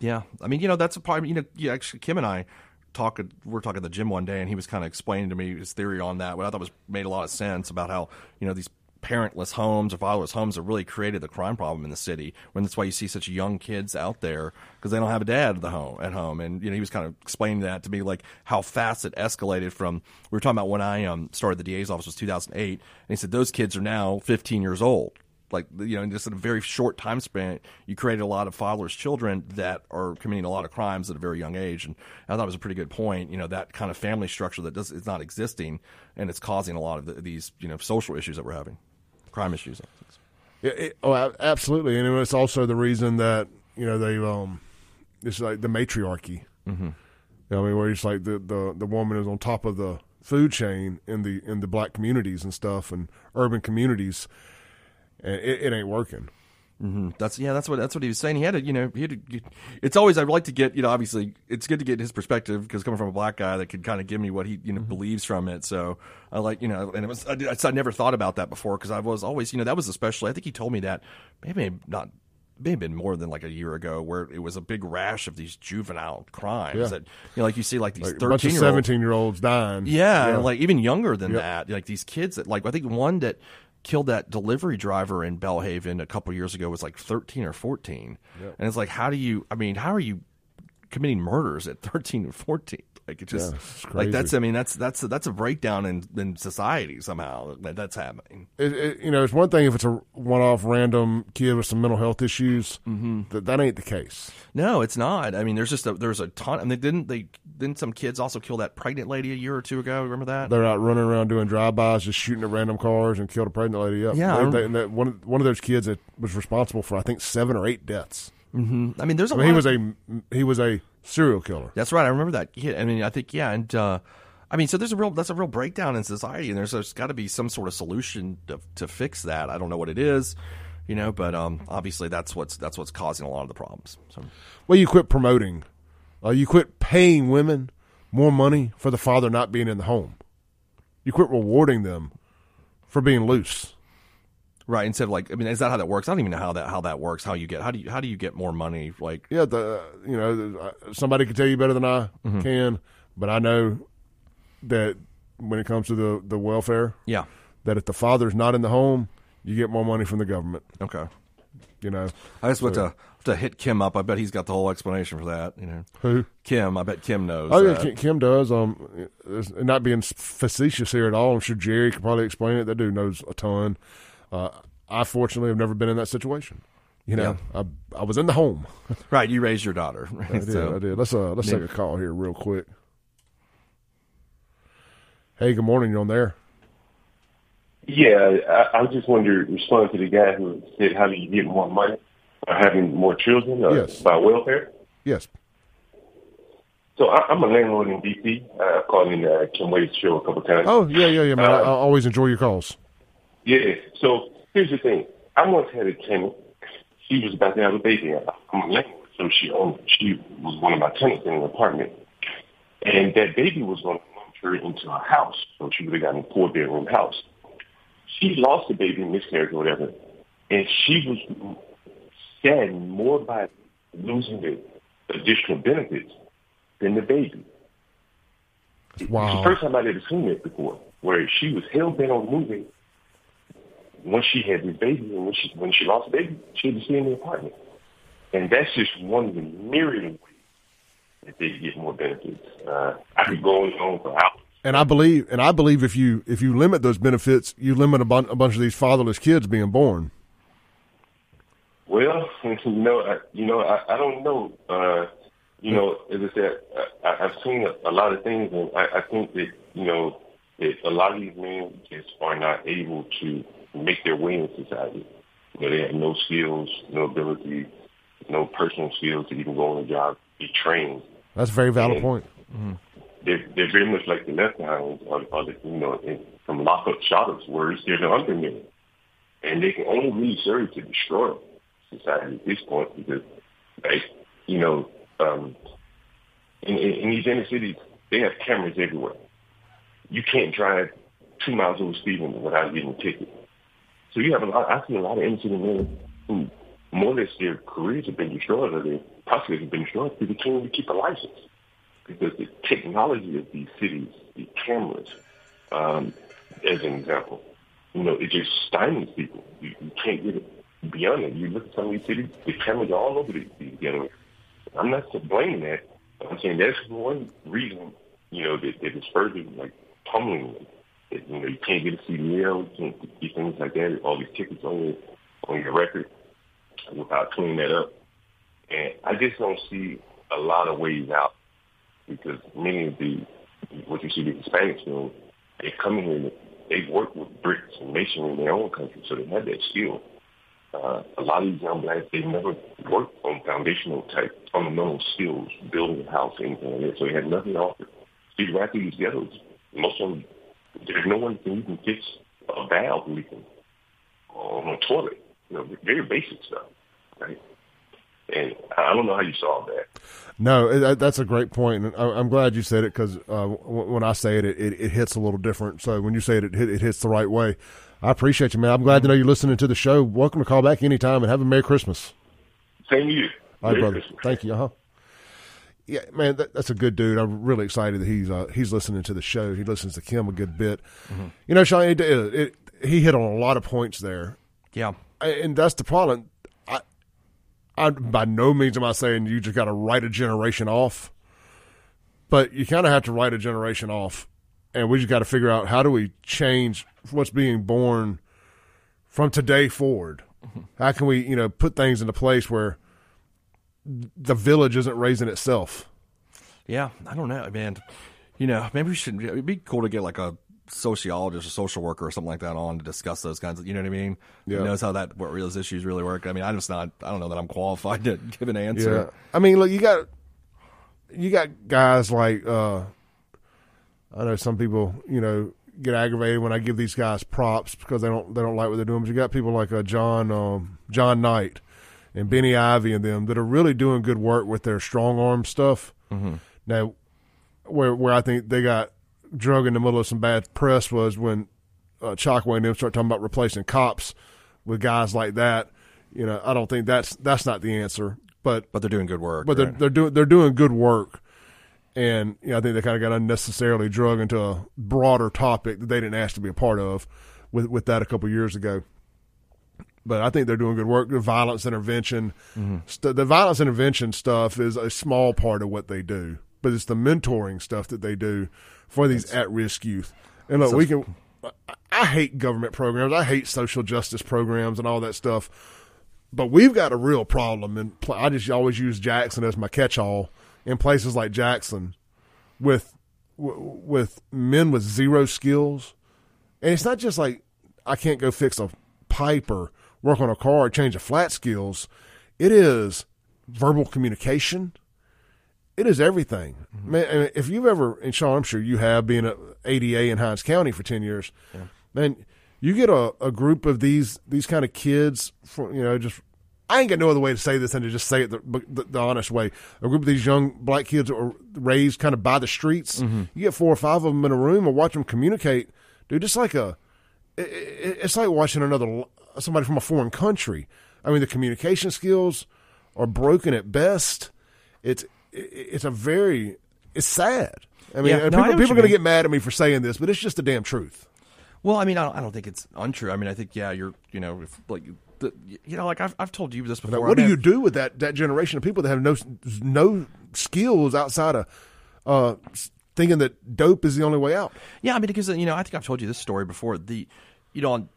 yeah. I mean, you know, that's a part. You know, actually, Kim and I talk. We're talking at the gym one day, and he was kind of explaining to me his theory on that. What I thought was made a lot of sense about how you know these parentless homes or fatherless homes have really created the crime problem in the city. When that's why you see such young kids out there because they don't have a dad at the home at home. And you know, he was kind of explaining that to me, like how fast it escalated from. We were talking about when I um, started the DA's office was 2008, and he said those kids are now 15 years old. Like you know, in just in a very short time span, you created a lot of fatherless children that are committing a lot of crimes at a very young age. And I thought it was a pretty good point. You know, that kind of family structure that does is not existing, and it's causing a lot of the, these you know social issues that we're having crime issues. Yeah, it, oh, absolutely, and it's also the reason that you know they um, it's like the matriarchy. Mm-hmm. You know, I mean, where it's like the, the the woman is on top of the food chain in the in the black communities and stuff and urban communities, and it, it ain't working. Mm-hmm. That's yeah. That's what that's what he was saying. He had to, you know, he had to, it's always I'd like to get, you know, obviously it's good to get his perspective because coming from a black guy that could kind of give me what he, you know, mm-hmm. believes from it. So I like, you know, and it was I, I never thought about that before because I was always, you know, that was especially. I think he told me that maybe not may have been more than like a year ago, where it was a big rash of these juvenile crimes yeah. that you know, like you see like these like thirteen, seventeen year olds dying. Yeah, yeah. like even younger than yep. that, like these kids that like I think one that killed that delivery driver in Belhaven a couple years ago was like 13 or 14. Yep. And it's like, how do you, I mean, how are you committing murders at 13 and 14? Like it just yeah, like that's I mean that's that's a, that's a breakdown in, in society somehow that that's happening. It, it, you know, it's one thing if it's a one-off random kid with some mental health issues. Mm-hmm. That that ain't the case. No, it's not. I mean, there's just a, there's a ton. and they didn't they didn't some kids also kill that pregnant lady a year or two ago? Remember that? They're out running around doing drive-bys, just shooting at random cars and killed a pregnant lady. Yep. Yeah, they, they, one one of those kids that was responsible for I think seven or eight deaths. Mm-hmm. I mean, there's a I mean, he was a he was a serial killer. That's right. I remember that. Yeah, I mean, I think yeah, and uh, I mean, so there's a real that's a real breakdown in society, and there's, there's got to be some sort of solution to, to fix that. I don't know what it is, you know, but um, obviously that's what's that's what's causing a lot of the problems. So, well, you quit promoting, uh, you quit paying women more money for the father not being in the home. You quit rewarding them for being loose. Right. Instead of like, I mean, is that how that works? I don't even know how that how that works. How you get how do you how do you get more money? Like, yeah, the you know uh, somebody can tell you better than I mm-hmm. can, but I know that when it comes to the the welfare, yeah, that if the father's not in the home, you get more money from the government. Okay. You know, I just went to to hit Kim up. I bet he's got the whole explanation for that. You know, who Kim? I bet Kim knows. Oh yeah, Kim does. Um, not being facetious here at all. I'm sure Jerry could probably explain it. That dude knows a ton. Uh, I fortunately have never been in that situation. You know, I I was in the home. Right, you raised your daughter. I did. I did. Let's uh let's take a call here real quick. Hey, good morning. You're on there. Yeah, I, I just wanted to respond to the guy who said, "How do you get more money by having more children uh, Yes. by welfare?" Yes. So I, I'm a landlord in DC. I've called in uh, Kim Wade's show a couple times. Oh yeah, yeah, yeah, man. I, I Uh, always enjoy your calls. Yeah. So here's the thing. I once had a tenant. She was about to have a baby. I'm a landlord, so she owned. She was one of my tenants in an apartment, and that baby was going to launch her into a house. So she would have gotten a four bedroom house. She lost the baby, in miscarriage or whatever, and she was saddened more by losing the additional benefits than the baby. It's the Wow. first time I'd ever seen that before, where she was hell bent on moving once she had this baby, and when she when she lost the baby, she had to stay in the apartment. And that's just one of the myriad ways that they get more benefits. Uh, I could go on for hours. And I believe, and I believe if you if you limit those benefits, you limit a, bun- a bunch of these fatherless kids being born. Well, you know, I, you know, I, I don't know. Uh, you know, as I said, I, I've seen a, a lot of things, and I, I think that you know that a lot of these men just are not able to make their way in society. You know, they have no skills, no ability, no personal skills to even go on a job, be trained. That's a very valid Yeah. point. They're, they're very much like the left behinds, or, or the, you know, in, from Lothrop Stoddard's words, they're the undermen. And they can only really serve to destroy society at this point because, like, you know, um, in, in, in these inner cities, they have cameras everywhere. You can't drive two miles over speed limit without getting a ticket. So you have a lot, I see a lot of city men who more or less their careers have been destroyed or their prospects have been destroyed because they can't even keep a license because the technology of these cities, the cameras, um, as an example, you know, it just stymies people. You, you can't get it beyond it. You look at some of these cities, the cameras are all over these, these. I'm not to blame that. I'm saying that's one reason, you know, that, that is further like pummeling them. You know, you can't get a CDL, you can't get things like that, all these tickets on on your record without cleaning that up. And I just don't see a lot of ways out because many of the what you see the Hispanics doing, they come in here, they work with bricks and masonry in their own country, so they have that skill. Uh, a lot of these young blacks, they never worked on foundational type fundamental skills, building a house, anything like that, so they had nothing to offer. These right through ghettos, most of them, there's no one can even fix a valve leaking on a toilet. You know, very basic stuff, right? And I don't know how you solve that. No, that's a great point, and I'm glad you said it because uh, when I say it, it, it hits a little different. So when you say it, it, it hits the right way. I appreciate you, man. I'm glad to know you're listening to the show. Welcome to call back anytime, and have a Merry Christmas. Same to you. All right, Merry brother. Christmas. Thank you. Uh huh. Yeah, man, that, that's a good dude. I'm really excited that he's uh, he's listening to the show. He listens to Kim a good bit. You know, Shaun, it, it, it, he hit on a lot of points there, Yeah. and that's the problem. I, I by no means am I saying you just got to write a generation off, but you kind of have to write a generation off, and we just got to figure out how do we change what's being born from today forward. How can we, you know, put things into place where the village isn't raising itself? Yeah, I don't know, man. You know, maybe we should. It'd be cool to get like a sociologist or social worker or something like that on to discuss those kinds of. You know what I mean? Yeah. Who knows how that what those issues really work? I mean, I'm just not. I don't know that I'm qualified to give an answer. I mean, look, you got you got guys like uh I know some people, you know, get aggravated when I give these guys props because they don't they don't like what they're doing. But you got people like uh, John um, John Knight and Benny Ivy and them that are really doing good work with their strong arm stuff. Now, where where I think they got drug in the middle of some bad press was when uh, Chokwe and them start talking about replacing cops with guys like that. You know, I don't think that's that's not the answer. But But they're doing good work. but they're they're doing they're doing good work, and you know, I think they kind of got unnecessarily drug into a broader topic that they didn't ask to be a part of with with that a couple years ago. But I think they're doing good work. The violence intervention, mm-hmm. st- the violence intervention stuff is a small part of what they do, but it's the mentoring stuff that they do for these at risk youth. And look, we can. I- hate government programs. I hate social justice programs and all that stuff but we've got a real problem, and I just always use Jackson as my catch-all in places like Jackson, with w- with men with zero skills, and it's not just like I can't go fix a pipe or work on a car change a flat skills. It is verbal communication. It is everything, mm-hmm. man. and If you've ever, and Shaun, I'm sure you have, been at ADA in Hinds County for ten years, man. You get a, a group of these these kind of kids, for, you know, just I ain't got no other way to say this than to just say it the, the, the honest way. A group of these young black kids were raised kind of by the streets. Mm-hmm. You get four or five of them in a room and watch them communicate, dude. Just like a, it, it, it's like watching another somebody from a foreign country. I mean, the communication skills are broken at best. It's it's a very it's sad. I mean, Yeah, no, I people, know people are going to get mad at me for saying this, but it's just the damn truth. Well, I mean, I don't, I don't think it's untrue. I mean, I think yeah, you're you know if, like the, you know like I've I've told you this before. Now, I what do you do with that that generation of people that have no no skills outside of uh, thinking that dope is the only way out? Yeah, I mean, because you know, I think I've told you this story before. The, you know, on-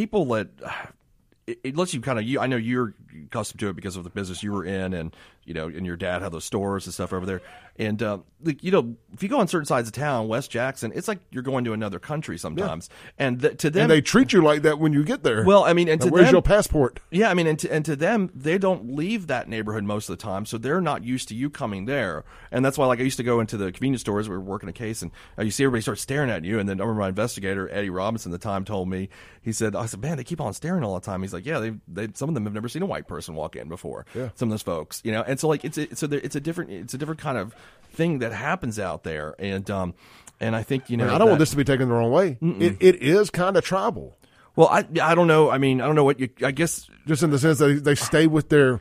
people that it, lets you kind of. You, I know you're accustomed to it because of the business you were in, and you know, and your dad had those stores and stuff over there. And uh, like, you know, if you go on certain sides of town, West Jackson, it's like you're going to another country sometimes. And th- to them, And they treat you like that when you get there. well, I mean, and Now, to where's them, your passport? yeah, I mean, and to, and to them, they don't leave that neighborhood most of the time, so they're not used to you coming there, and that's why, like, I used to go into the convenience stores. We were working a case, and uh, you see everybody start staring at you, and then I remember my investigator Eddie Robinson at the time told me, he said, I said, man, they keep on staring all the time. He's like, yeah, they, they some of them have never seen a white person walk in before. Yeah. Some of those folks, you know, and so like it's a, so there, it's a different it's a different kind of thing that happens out there, and um, and I think you know, I don't want this to be taken the wrong way. It, it is kind of tribal, Well, I I don't know. I mean, I don't know what you. I guess just in the sense that they, stay with their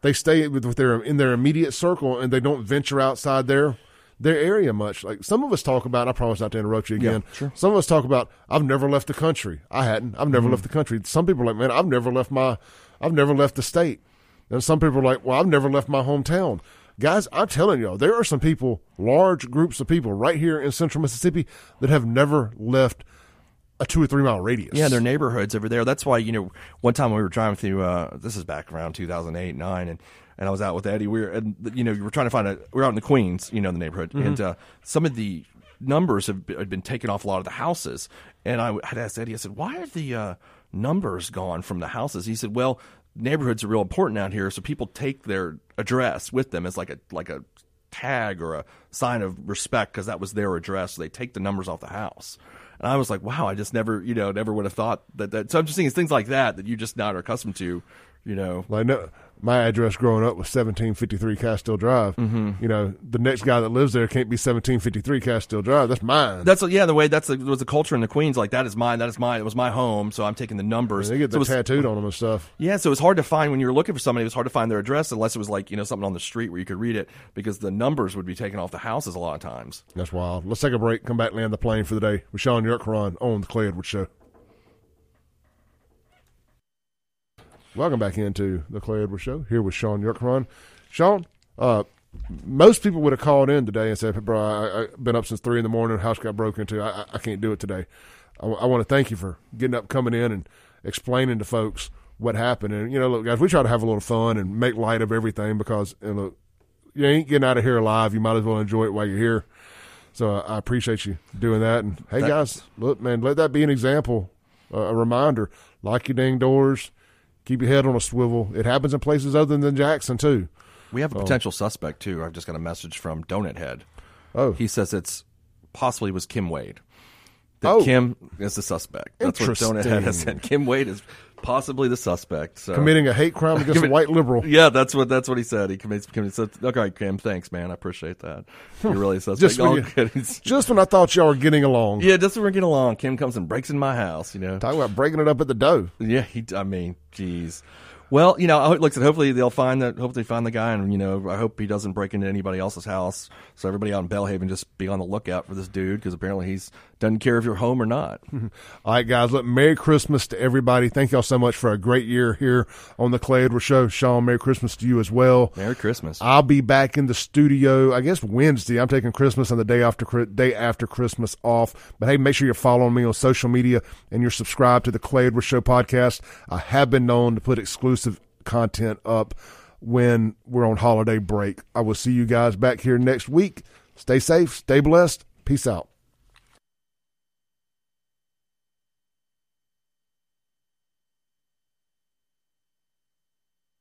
they stay with, with their in their immediate circle and they don't venture outside their their area much. Like some of us talk about. I promise not to interrupt you again. sure. Some of us talk about. I've never left the country. I hadn't. I've never left the country. Some people are like, man, I've never left my. I've never left the state. And some people are like, well, I've never left my hometown. Guys, I'm telling y'all, there are some people, large groups of people right here in central Mississippi that have never left a two or three mile radius. Yeah, their neighborhoods over there. That's why you know. One time we were driving through. Uh, this is back around 2008, nine, and and I was out with Eddie. We were, and you know, we were trying to find a. We are out in the Queens, you know, the neighborhood, and uh, some of the numbers have been taken off a lot of the houses. And I had asked Eddie. I said, "Why are the uh, numbers gone from the houses?" He said, "Well, neighborhoods are real important out here, so people take their address with them as like a like a tag or a sign of respect because that was their address. So they take the numbers off the house." And I was like, wow, I just never, you know, never would have thought that. that so I'm just it's things like that that you just not are accustomed to, you know. Like no, my address growing up was 1753 Castile Drive. Mm-hmm. You know, the next guy that lives there can't be 1753 Castile Drive. That's mine. That's yeah, the way that's the, was the culture in the Queens. Like that is mine. That is mine. It was my home, so I'm taking the numbers. they get so tattooed on them and stuff. Yeah, so it was hard to find when you were looking for somebody. It was hard to find their address unless it was like you know something on the street where you could read it because the numbers would be taken off the houses a lot of times. That's wild. Let's take a break. Come back, land the plane for the day with Shaun Yurtkuran on the Clay Edwards Show. Welcome back into the Clay Edwards Show here with Shaun Yurtkuran. Shaun, uh, most people would have called in today and said, "Bro, I, I've been up since three in the morning. House got broken into. I, I- I can't do it today." I, want to thank you for getting up, coming in, and explaining to folks what happened. And you know, look, guys, we try to have a little fun and make light of everything because you know, you ain't getting out of here alive. You might as well enjoy it while you're here. So uh, I appreciate you doing that. And hey, guys, look, man, let that be an example, uh, a reminder. Lock your dang doors. Keep your head on a swivel. It happens in places other than Jackson too. We have a um, potential suspect too. I've just got a message from Donut Head. Oh, He says it's possibly was Kim Wade. That Oh. Kim is the suspect. That's what Donut Head has said. Kim Wade is possibly the suspect. So committing a hate crime against a white liberal. Yeah, that's what that's what he said. He commits. commits so, okay, Kim, thanks, man. I appreciate that. You're really a suspect. Just when you- Just when I thought y'all were getting along, yeah, just when we're getting along, Kim comes and breaks in my house. You know. talk about breaking it up at the dough. Yeah, he. I mean, jeez. Well, you know, I like I hopefully they'll find that. Hopefully, find the guy, and you know, I hope he doesn't break into anybody else's house. So everybody out in Belhaven, just be on the lookout for this dude because apparently he's doesn't care if you're home or not. All right, guys. Look, Merry Christmas to everybody. Thank y'all so much for a great year here on the Clay Edwards Show. Shaun, Merry Christmas to you as well. Merry Christmas. I'll be back in the studio. I guess Wednesday. I'm taking Christmas and the day after day after Christmas off. But hey, make sure you're following me on social media and you're subscribed to the Clay Edwards Show podcast. I have been known to put exclusive content up when we're on holiday break. I will see you guys back here next week. Stay safe, stay blessed. Peace out.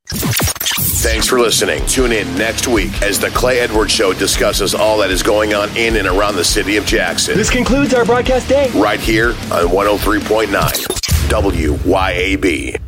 Thanks for listening. Tune in next week as The Clay Edwards Show discusses all that is going on in and around the city of Jackson. This concludes our broadcast day. Right here on 103.9 WYAB.